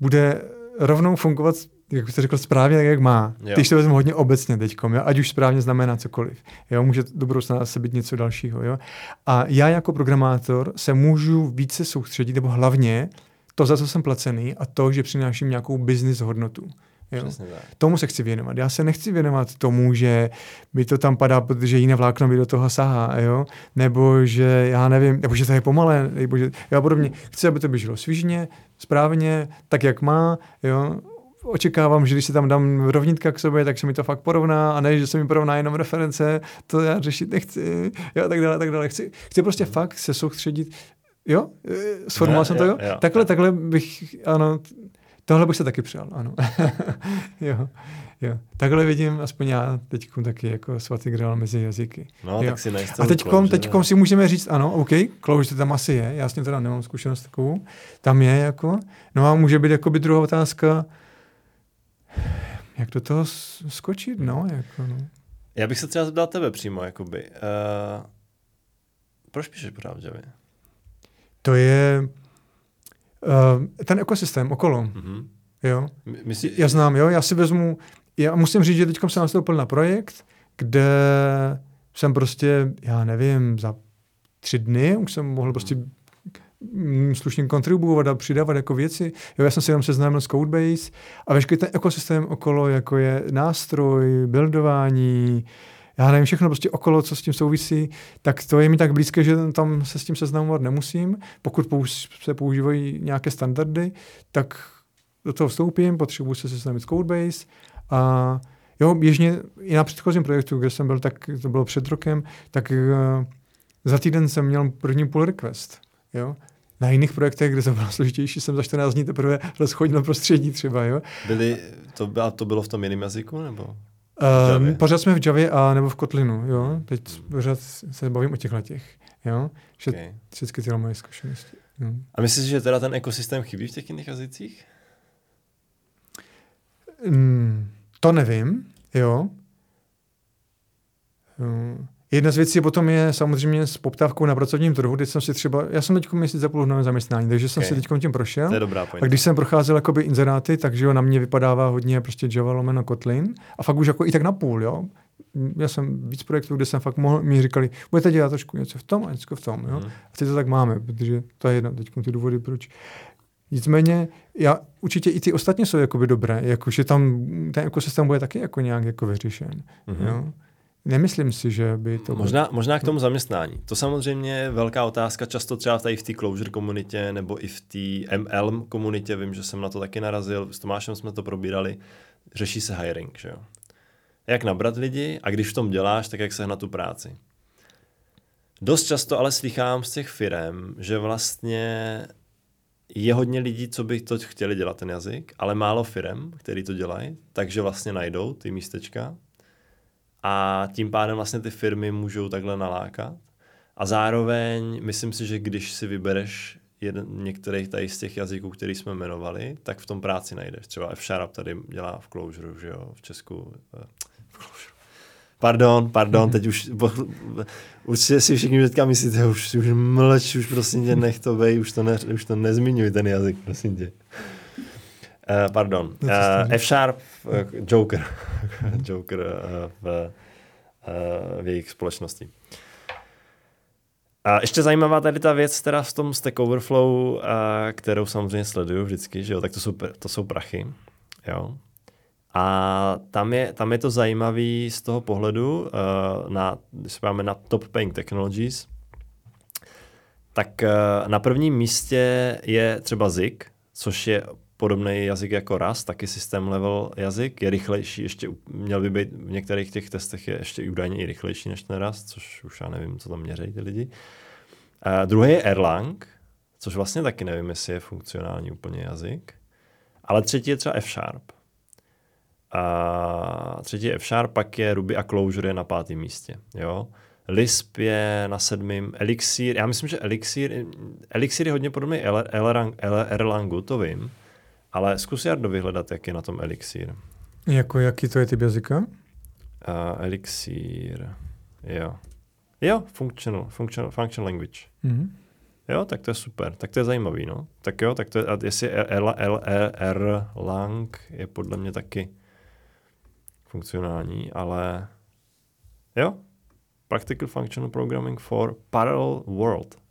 Bude rovnou fungovat jak jste řekl, správně tak, jak má. Jo. Když to vezmu hodně obecně teď, ať už správně znamená cokoliv. Jo, může do budoucna zase být něco dalšího. Jo. A já jako programátor se můžu více soustředit, nebo hlavně to, za co jsem placený a to, že přináším nějakou business hodnotu. Jo. Tomu se chci věnovat. Já se nechci věnovat tomu, že mi to tam padá, protože jiné vlákno mi do toho sahá, jo? nebo že já nevím, nebo že to je pomalé, nebo že já podobně. Chci, aby to běželo svížně, správně, tak, jak má, jo? očekávám, že když si tam dám rovnitka k sobě, tak se mi to fakt porovná a ne, že se mi porovná jenom reference, to já řešit nechci, jo, tak dále, tak dále. Chci, chci prostě fakt se soustředit Jo? Sformuloval jsem to, jo? jo takhle, jo. takhle bych, ano, tohle bych se taky přál, ano. jo, jo. Takhle vidím aspoň já teď taky jako svatý grál mezi jazyky. No, jo. tak si A teďkom, teďkom si můžeme říct, ano, OK, to tam asi je, já s tím teda nemám zkušenost takovou, tam je jako, no a může být jako by druhá otázka, jak do toho skočit, no, jako, no. Já bych se třeba zeptal tebe přímo, jakoby. Uh, proč píšeš pořád v Javě? To je uh, ten ekosystém okolo. Mm-hmm. Jo? Myslí... Já znám, jo, já si vezmu, já musím říct, že teď jsem nastoupil na projekt, kde jsem prostě, já nevím, za tři dny už jsem mohl prostě mm, slušně kontribuovat a přidávat jako věci. Jo, já jsem si jenom seznámil s Codebase a veškerý ten ekosystém okolo, jako je nástroj, buildování, já nevím, všechno prostě okolo, co s tím souvisí, tak to je mi tak blízké, že tam se s tím seznamovat nemusím. Pokud se používají nějaké standardy, tak do toho vstoupím, potřebuji se seznámit s Codebase a jo, běžně i na předchozím projektu, kde jsem byl, tak to bylo před rokem, tak uh, za týden jsem měl první pull request. Jo? Na jiných projektech, kde to bylo složitější, jsem za 14 dní teprve rozchodil prostředí třeba. Jo? Byli, to, bylo, to bylo v tom jiném jazyku? Nebo? Um, pořád jsme v Javě a nebo v Kotlinu, jo. Teď pořád se bavím o těch, jo. Že okay. všechny tyhle moje zkušenosti. Jo. A myslíš, že teda ten ekosystém chybí v těch jiných jazycích? Um, to nevím, jo. Um, Jedna z věcí potom je samozřejmě s poptávkou na pracovním trhu, Teď jsem si třeba, já jsem teď měsíc za půl v zaměstnání, takže jsem okay. si teď tím prošel. To je dobrá a když jsem procházel jakoby inzeráty, takže jo, na mě vypadává hodně prostě Java lomeno Kotlin a fakt už jako i tak na půl, jo. Já jsem víc projektů, kde jsem fakt mohl, mi říkali, budete dělat trošku něco v tom a něco v tom, jo. Mm. A teď to tak máme, protože to je jedna teď ty důvody, proč. Nicméně, já, určitě i ty ostatní jsou jakoby dobré, jakože tam ten ekosystém bude taky jako nějak jako vyřešen, mm-hmm. jo. Nemyslím si, že by to možná, možná k tomu zaměstnání. To samozřejmě je velká otázka, často třeba tady v té closure komunitě nebo i v té ML komunitě, vím, že jsem na to taky narazil, s Tomášem jsme to probírali, řeší se hiring, že jo. Jak nabrat lidi a když v tom děláš, tak jak sehnat tu práci. Dost často ale slychám z těch firm, že vlastně je hodně lidí, co by to chtěli dělat ten jazyk, ale málo firm, který to dělají, takže vlastně najdou ty místečka a tím pádem vlastně ty firmy můžou takhle nalákat. A zároveň myslím si, že když si vybereš jeden, některých tady z těch jazyků, který jsme jmenovali, tak v tom práci najdeš. Třeba F-Sharp tady dělá v Clojure, že jo, v Česku. Eh, v Clojure. Pardon, pardon, teď už, určitě si všichni teďka myslíte, už, už mlč, už prosím tě, nech to bej, už to, ne, už to nezmiňuj ten jazyk, prosím tě. Uh, pardon. Uh, F-Sharp, uh, Joker. Joker uh, v, uh, v jejich společnosti. A ještě zajímavá tady ta věc teda v tom Stack Overflow, kterou samozřejmě sleduju vždycky, že jo, tak to jsou, to jsou prachy, jo. A tam je, tam je to zajímavé z toho pohledu, na, když se na top paying technologies, tak na prvním místě je třeba ZIG, což je podobný jazyk jako Rust, taky systém level jazyk, je rychlejší, ještě měl by být v některých těch testech je ještě údajně i rychlejší než ten Rust, což už já nevím, co tam měří ty lidi. Uh, druhý je Erlang, což vlastně taky nevím, jestli je funkcionální úplně jazyk. Ale třetí je třeba F-Sharp. A třetí je F-Sharp, pak je Ruby a Clojure je na pátém místě. Jo? Lisp je na sedmém, Elixir, já myslím, že Elixir, Elixir je hodně podobný Erlangu, to vím, ale zkus Jardo vyhledat, jak je na tom Elixir. Jako jaký to je typ jazyka? Uh, Elixir, jo. Jo, functional, functional, functional language. Mm-hmm. Jo, tak to je super, tak to je zajímavý, no. Tak jo, tak to je, a jestli L, L, L, R, lang je podle mě taky funkcionální, ale jo, Practical Functional Programming for Parallel World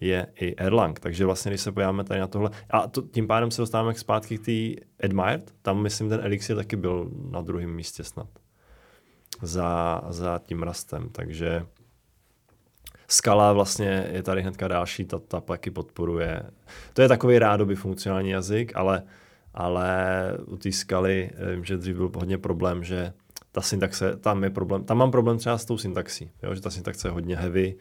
je i Erlang, takže vlastně, když se podíváme tady na tohle, a to, tím pádem se dostáváme k zpátky k té Admired, tam myslím ten Elixir taky byl na druhém místě snad. Za, za tím rastem, takže Skala vlastně je tady hnedka další, ta, ta taky podporuje. To je takový rádoby funkcionální jazyk, ale, ale u té skaly vím, že dřív byl hodně problém, že ta syntaxe, tam je problém, tam mám problém třeba s tou syntaxí, jo, že ta syntaxe je hodně heavy,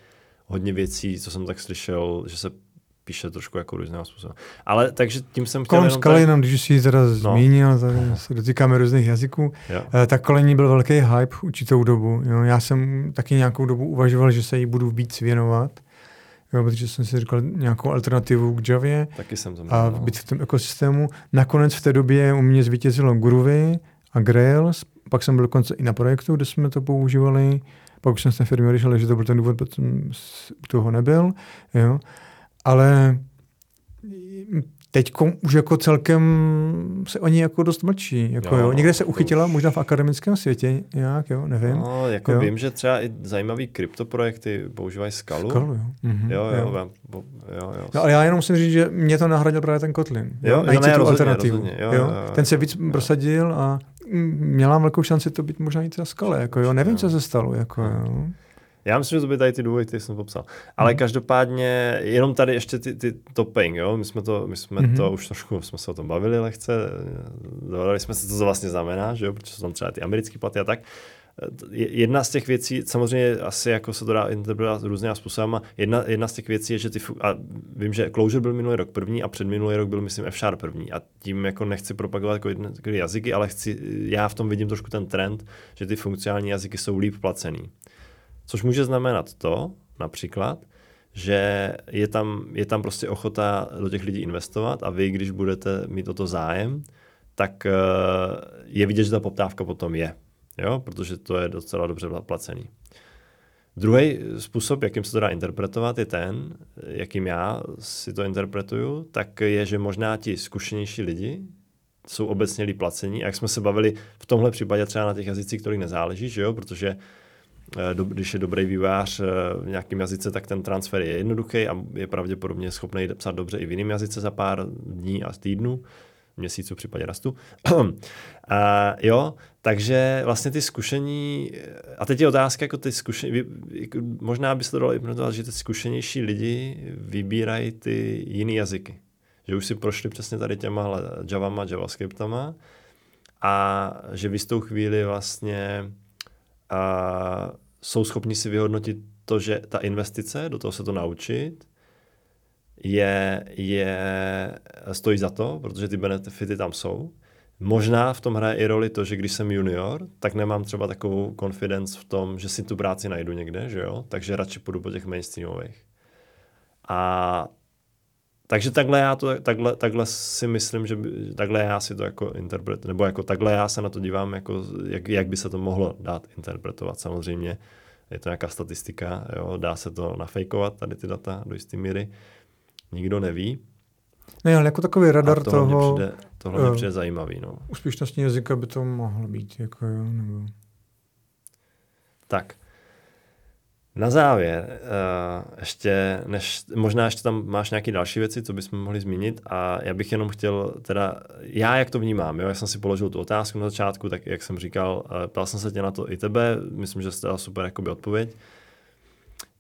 hodně věcí, co jsem tak slyšel, že se píše trošku jako různým způsobem. Ale takže tím jsem chtěl Kolem skaly, jenom když jsi teda no. zmínil, tady se dotýkáme různých jazyků, jo. Eh, tak kolení byl velký hype určitou dobu. Jo. Já jsem taky nějakou dobu uvažoval, že se jí budu víc věnovat, jo, protože jsem si říkal nějakou alternativu k Javě taky jsem to měl, a no. být v tom ekosystému. Nakonec v té době u mě zvítězilo Groovy a Grails, pak jsem byl dokonce i na projektu, kde jsme to používali, pak už jsem se firmě odešel, že to byl ten důvod, proč jsem toho nebyl. Jo ale teď už jako celkem se oni jako dost mlčí. Jako jo, jo. Někde se uchytila, už... možná v akademickém světě nějak, jo, nevím. No, jako jo. vím, že třeba i zajímavý kryptoprojekty používají skalu. Skalu, jo. Mhm, jo, jo, jo. jo, jo, jo. No, ale já jenom musím říct, že mě to nahradil právě ten Kotlin. Jo, jo najít no, ne, tu rozhodně, alternativu. Rozhodně, jo, jo. Jo, jo, ten se víc jo. prosadil a měla velkou šanci to být možná i třeba skale. Jako, jo. Nevím, co se stalo. Jako, jo. Já myslím, že to by tady ty důvody, které jsem popsal. Ale mm. každopádně, jenom tady ještě ty, ty topping, jo? My jsme to, my jsme mm-hmm. to už trošku, jsme se o tom bavili lehce, dovedali jsme se, co to vlastně znamená, že jo? Protože jsou tam třeba ty americké platy a tak. Jedna z těch věcí, samozřejmě asi jako se to dá interpretovat různými způsoby, jedna, jedna z těch věcí je, že ty, a vím, že Clojure byl minulý rok první a před minulý rok byl, myslím, F-Sharp první a tím jako nechci propagovat jako jazyky, ale chci, já v tom vidím trošku ten trend, že ty funkcionální jazyky jsou líp placený. Což může znamenat to, například, že je tam, je tam prostě ochota do těch lidí investovat a vy, když budete mít o to zájem, tak eh, je vidět, že ta poptávka potom je, jo? protože to je docela dobře placený. Druhý způsob, jakým se to dá interpretovat, je ten, jakým já si to interpretuju, tak je, že možná ti zkušenější lidi jsou obecně líp placení. A jak jsme se bavili v tomhle případě třeba na těch jazycích, kterých nezáleží, že jo? protože Eh, když je dobrý vývář eh, v nějakém jazyce, tak ten transfer je jednoduchý a je pravděpodobně schopný psát dobře i v jiném jazyce za pár dní a týdnů, měsíců v případě rastu. a, jo, takže vlastně ty zkušení, a teď je otázka, jako ty zkušení, jako možná by se to dalo implementovat, že ty zkušenější lidi vybírají ty jiné jazyky. Že už si prošli přesně tady těma Javama, JavaScriptama a že v jistou chvíli vlastně a jsou schopni si vyhodnotit to, že ta investice, do toho se to naučit, je, je, stojí za to, protože ty benefity tam jsou. Možná v tom hraje i roli to, že když jsem junior, tak nemám třeba takovou confidence v tom, že si tu práci najdu někde, že jo? Takže radši půjdu po těch mainstreamových. A takže takhle já to, takhle, takhle si myslím, že by, takhle já si to jako interpret, nebo jako takhle já se na to dívám, jako jak, jak by se to mohlo dát interpretovat. Samozřejmě je to nějaká statistika, jo, dá se to nafejkovat, tady ty data do jisté míry. Nikdo neví. Ne, ale jako takový radar to toho... Přijde, tohle mě přijde zajímavý. No. Úspěšnostní jazyka by to mohlo být. Jako jo, nebo... Tak. Na závěr, uh, ještě, než, možná ještě tam máš nějaké další věci, co bychom mohli zmínit a já bych jenom chtěl, teda, já jak to vnímám, jo, jak jsem si položil tu otázku na začátku, tak jak jsem říkal, uh, ptal jsem se tě na to i tebe, myslím, že jste dal super jakoby odpověď.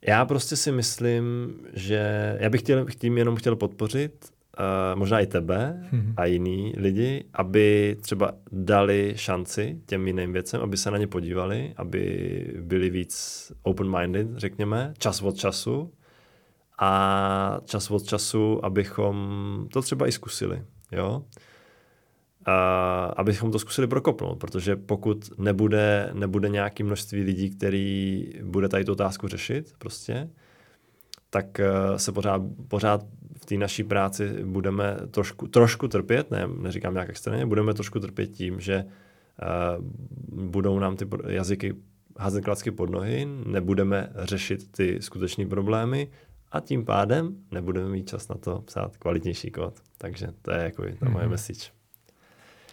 Já prostě si myslím, že já bych chtěl, tím jenom chtěl podpořit uh, možná i tebe mm-hmm. a jiný lidi, aby třeba dali šanci těm jiným věcem, aby se na ně podívali, aby byli víc open-minded, řekněme, čas od času a čas od času, abychom to třeba i zkusili, jo? A abychom to zkusili prokopnout, protože pokud nebude, nebude nějaké množství lidí, který bude tady tu otázku řešit prostě, tak eh, se pořád, pořád v té naší práci budeme trošku, trošku trpět, ne, neříkám nějak extrémně, budeme trošku trpět tím, že uh, budou nám ty jazyky házet klacky pod nohy, nebudeme řešit ty skutečné problémy a tím pádem nebudeme mít čas na to psát kvalitnější kód. Takže to je jako ta moje mm-hmm. message.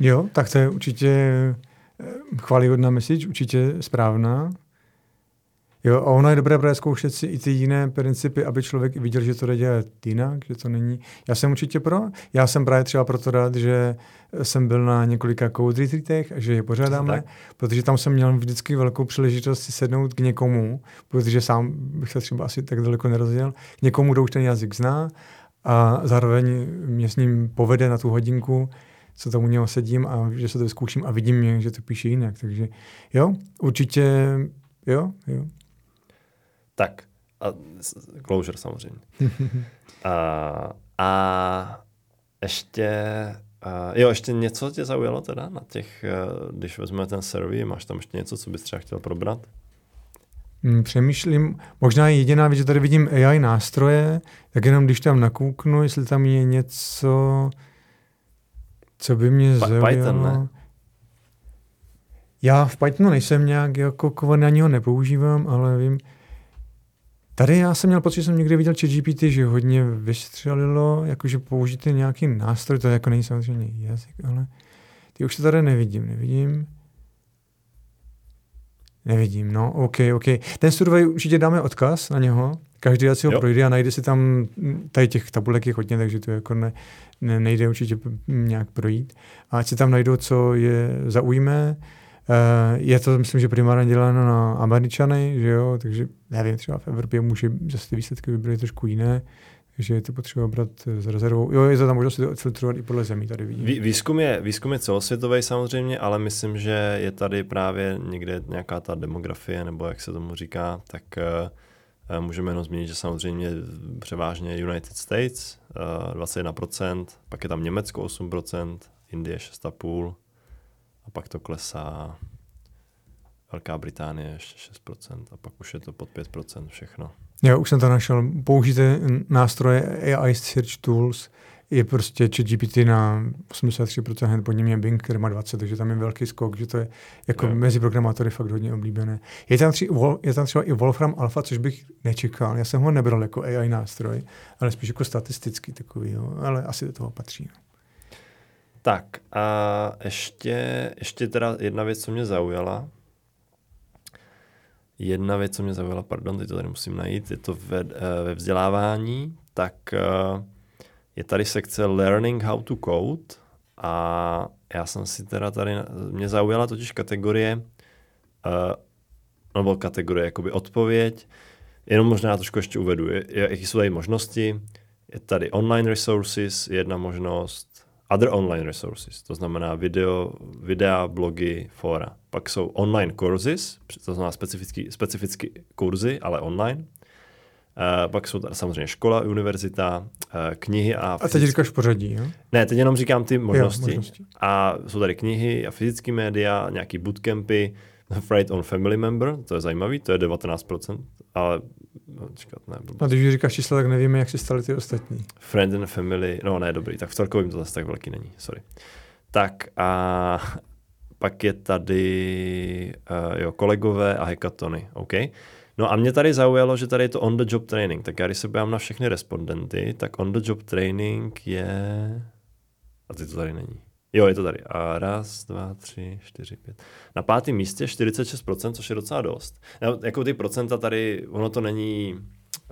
Jo, tak to je určitě eh, chválihodná message, určitě správná. Jo, a ono je dobré právě zkoušet si i ty jiné principy, aby člověk viděl, že to jde dělat jinak, že to není. Já jsem určitě pro. Já jsem právě třeba proto rád, že jsem byl na několika code retreatech a že je pořádáme, tak. protože tam jsem měl vždycky velkou příležitost si sednout k někomu, protože sám bych se třeba asi tak daleko nerozděl, k někomu, kdo už ten jazyk zná a zároveň mě s ním povede na tu hodinku, co tam u něho sedím a že se to zkouším a vidím, že to píše jinak. Takže jo, určitě jo, jo. Tak, a closure samozřejmě. a, a ještě, a, jo, ještě něco tě zaujalo teda na těch, když vezmeme ten survey, máš tam ještě něco, co bys třeba chtěl probrat? Hmm, přemýšlím, možná jediná věc, že tady vidím AI nástroje, tak jenom když tam nakouknu, jestli tam je něco, co by mě pa- zaujalo. Python, ne? Já v Pythonu nejsem nějak jako kovaný, ani ho nepoužívám, ale vím, Tady já jsem měl pocit, že jsem někdy viděl GPT, že hodně vystřelilo, jakože použijte nějaký nástroj, to jako není samozřejmě jazyk, ale ty už to tady nevidím, nevidím. Nevidím, no, OK, OK. Ten survey určitě dáme odkaz na něho, každý si ho jo. projde a najde si tam, tady těch tabulek je hodně, takže to jako ne, ne, nejde určitě nějak projít. A ať si tam najdou, co je zaujme, Uh, je to, myslím, že primárně děláno na Američany, že jo, takže nevím, třeba v Evropě může zase ty výsledky by byly trošku jiné, takže je to potřeba brát s rezervou. Jo, je to tam možnost to odfiltrovat i podle zemí, tady vidím. Výzkum je, výzkum je celosvětový samozřejmě, ale myslím, že je tady právě někde nějaká ta demografie, nebo jak se tomu říká, tak uh, můžeme jenom zmínit, že samozřejmě převážně United States uh, 21%, pak je tam Německo 8%, Indie 6,5%, a pak to klesá Velká Británie ještě 6% a pak už je to pod 5% všechno. Já už jsem to našel. Použijte nástroje AI Search Tools, je prostě ChatGPT na 83%, hned pod ním je Bing, který má 20, takže tam je velký skok, že to je jako yeah. mezi programátory fakt hodně oblíbené. Je tam, tři, je tam třeba i Wolfram Alpha, což bych nečekal. Já jsem ho nebral jako AI nástroj, ale spíš jako statistický takový, jo. ale asi do toho patří. No. Tak a ještě, ještě teda jedna věc, co mě zaujala. Jedna věc, co mě zaujala, pardon, teď to tady musím najít, je to ve, eh, ve vzdělávání, tak eh, je tady sekce Learning How to Code a já jsem si teda tady, mě zaujala totiž kategorie, eh, nebo kategorie, jakoby odpověď, jenom možná trošku ještě uvedu, jaký jsou tady možnosti, je tady online resources, jedna možnost, other online resources, to znamená video, videa, blogy, fora. Pak jsou online courses, to znamená specifický, specificky kurzy, ale online. Uh, pak jsou tady samozřejmě škola, univerzita, uh, knihy a... A teď říkáš pořadí, jo? Ne, teď jenom říkám ty možnosti. Jo, možnosti. A jsou tady knihy a fyzické média, nějaký bootcampy, Fright on Family Member, to je zajímavý, to je 19%, ale no, čekat, ne. A když říkáš čísla, tak nevíme, jak si stali ty ostatní. Friend and Family, no ne, dobrý, tak v celkovým to zase tak velký není, sorry. Tak a pak je tady, uh, jo, kolegové a hekatony, OK. No a mě tady zaujalo, že tady je to on the job training, tak já když se bojám na všechny respondenty, tak on the job training je, a ty to tady není. Jo, je to tady. A raz, dva, tři, čtyři, pět. Na pátém místě 46%, což je docela dost. No, jako ty procenta tady, ono to není,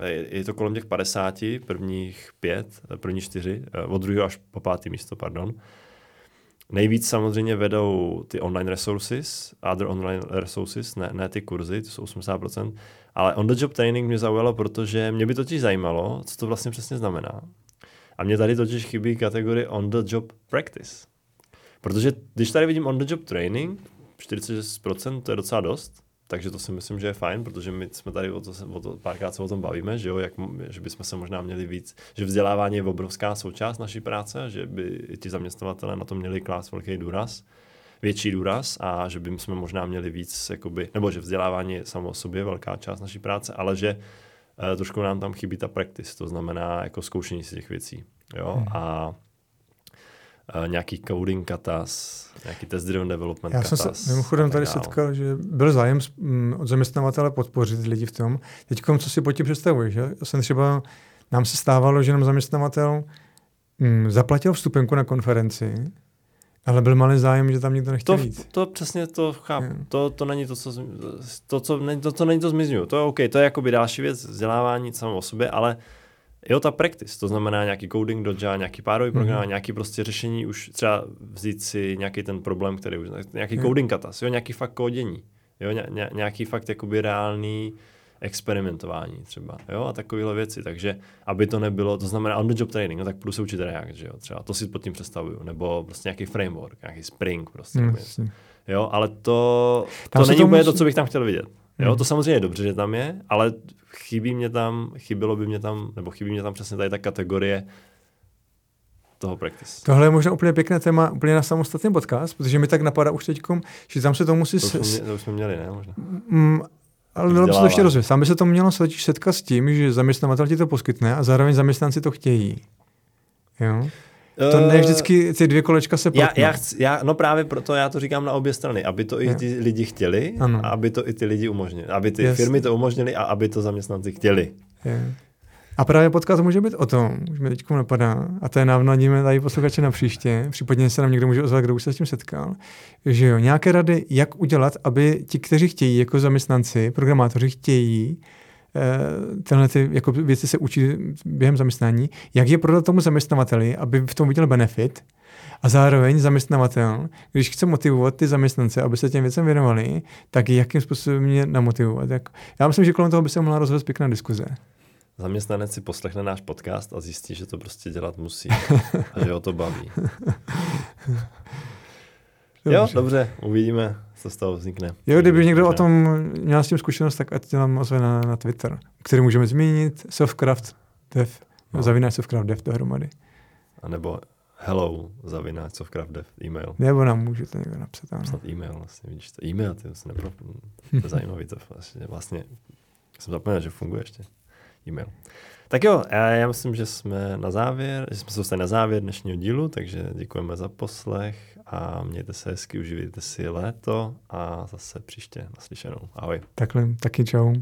je, je to kolem těch 50, prvních pět, první čtyři, eh, od druhého až po pátý místo, pardon. Nejvíc samozřejmě vedou ty online resources, other online resources, ne, ne ty kurzy, to jsou 80%, ale on the job training mě zaujalo, protože mě by totiž zajímalo, co to vlastně přesně znamená. A mě tady totiž chybí kategorie on the job practice. Protože když tady vidím on the job training, 46% to je docela dost, takže to si myslím, že je fajn, protože my jsme tady o to, o to párkrát se o tom bavíme, že, jo, jak, že bychom se možná měli víc, že vzdělávání je obrovská součást naší práce, že by ti zaměstnavatele na to měli klást velký důraz, větší důraz a že by jsme možná měli víc, jakoby, nebo že vzdělávání je samo o sobě velká část naší práce, ale že uh, trošku nám tam chybí ta practice, to znamená jako zkoušení si těch věcí. Jo? Hmm. A nějaký coding katas, nějaký test driven development Já jsem se mimochodem tady dál. setkal, že byl zájem od zaměstnavatele podpořit lidi v tom. Teď, co si pod tím představuješ? Já jsem třeba, nám se stávalo, že nám zaměstnavatel mm, zaplatil vstupenku na konferenci, ale byl malý zájem, že tam nikdo nechtěl to, jít. To přesně to chápu. Yeah. To, to není to, co, to, co, to, to není to zmizňuju. To je OK, to je jakoby další věc, vzdělávání samo o sobě, ale Jo, ta practice, to znamená nějaký coding do Java, nějaký párový mm-hmm. program, nějaký prostě řešení, už třeba vzít si nějaký ten problém, který už, nějaký mm. coding katas, jo, nějaký fakt kódění, jo, ně, nějaký fakt jakoby reálný experimentování třeba, jo, a takovéhle věci, takže aby to nebylo, to znamená on the job training, no tak půjdu se učit React, že jo, třeba, to si pod tím představuju, nebo prostě nějaký framework, nějaký Spring prostě, mm, jo, ale to, to není úplně musí... to, co bych tam chtěl vidět. Jo, mm. to samozřejmě je dobře, že tam je, ale chybí mě tam, chybilo by mě tam, nebo chybí mě tam přesně tady ta kategorie toho practice. Tohle je možná úplně pěkné téma, úplně na samostatný podcast, protože mi tak napadá už teď, že tam se to musí... To, jsme, mě, to už jsme měli, ne? Možná. Mm, ale dalo by se to ještě rozvět. Tam by se to mělo setkat s tím, že zaměstnavatel ti to poskytne a zároveň zaměstnanci to chtějí. Jo? To ne vždycky ty dvě kolečka se já, já, chci, já, No právě proto já to říkám na obě strany, aby to i ty lidi chtěli ano. a aby to i ty lidi umožnili. Aby ty yes. firmy to umožnili a aby to zaměstnanci chtěli. Je. A právě podcast může být o tom, už mi teď napadá, a to je navnadíme tady posluchače na příště, případně se nám někdo může ozvat, kdo už se s tím setkal, že jo, nějaké rady, jak udělat, aby ti, kteří chtějí, jako zaměstnanci, programátoři chtějí, Eh, tyhle ty jako věci se učí během zaměstnání, jak je prodat tomu zaměstnavateli, aby v tom viděl benefit, a zároveň zaměstnavatel, když chce motivovat ty zaměstnance, aby se těm věcem věnovali, tak jakým způsobem mě namotivovat. Jak, já myslím, že kolem toho by se mohla rozvést pěkná diskuze. Zaměstnanec si poslechne náš podcast a zjistí, že to prostě dělat musí a že ho to baví. Dobře. Jo, dobře, uvidíme, co z toho vznikne. Jo, kdyby někdo o tom měl s tím zkušenost, tak ať nám ozve na, na Twitter, který můžeme zmínit, Softcraft Dev, no. zavináč Softcraft Dev dohromady. A nebo hello, zavináč Softcraft Dev, e-mail. Nebo nám můžete někdo napsat. Ano. Napsat e-mail, vlastně, vidíš to. E-mail, ty to nepro... to je zajímavý, to vlastně, vlastně jsem zapomněl, že funguje ještě e-mail. Tak jo, já myslím, že jsme na závěr, že jsme se dostali na závěr dnešního dílu, takže děkujeme za poslech a mějte se hezky, uživejte si léto a zase příště naslyšenou. Ahoj. Takhle, taky čau.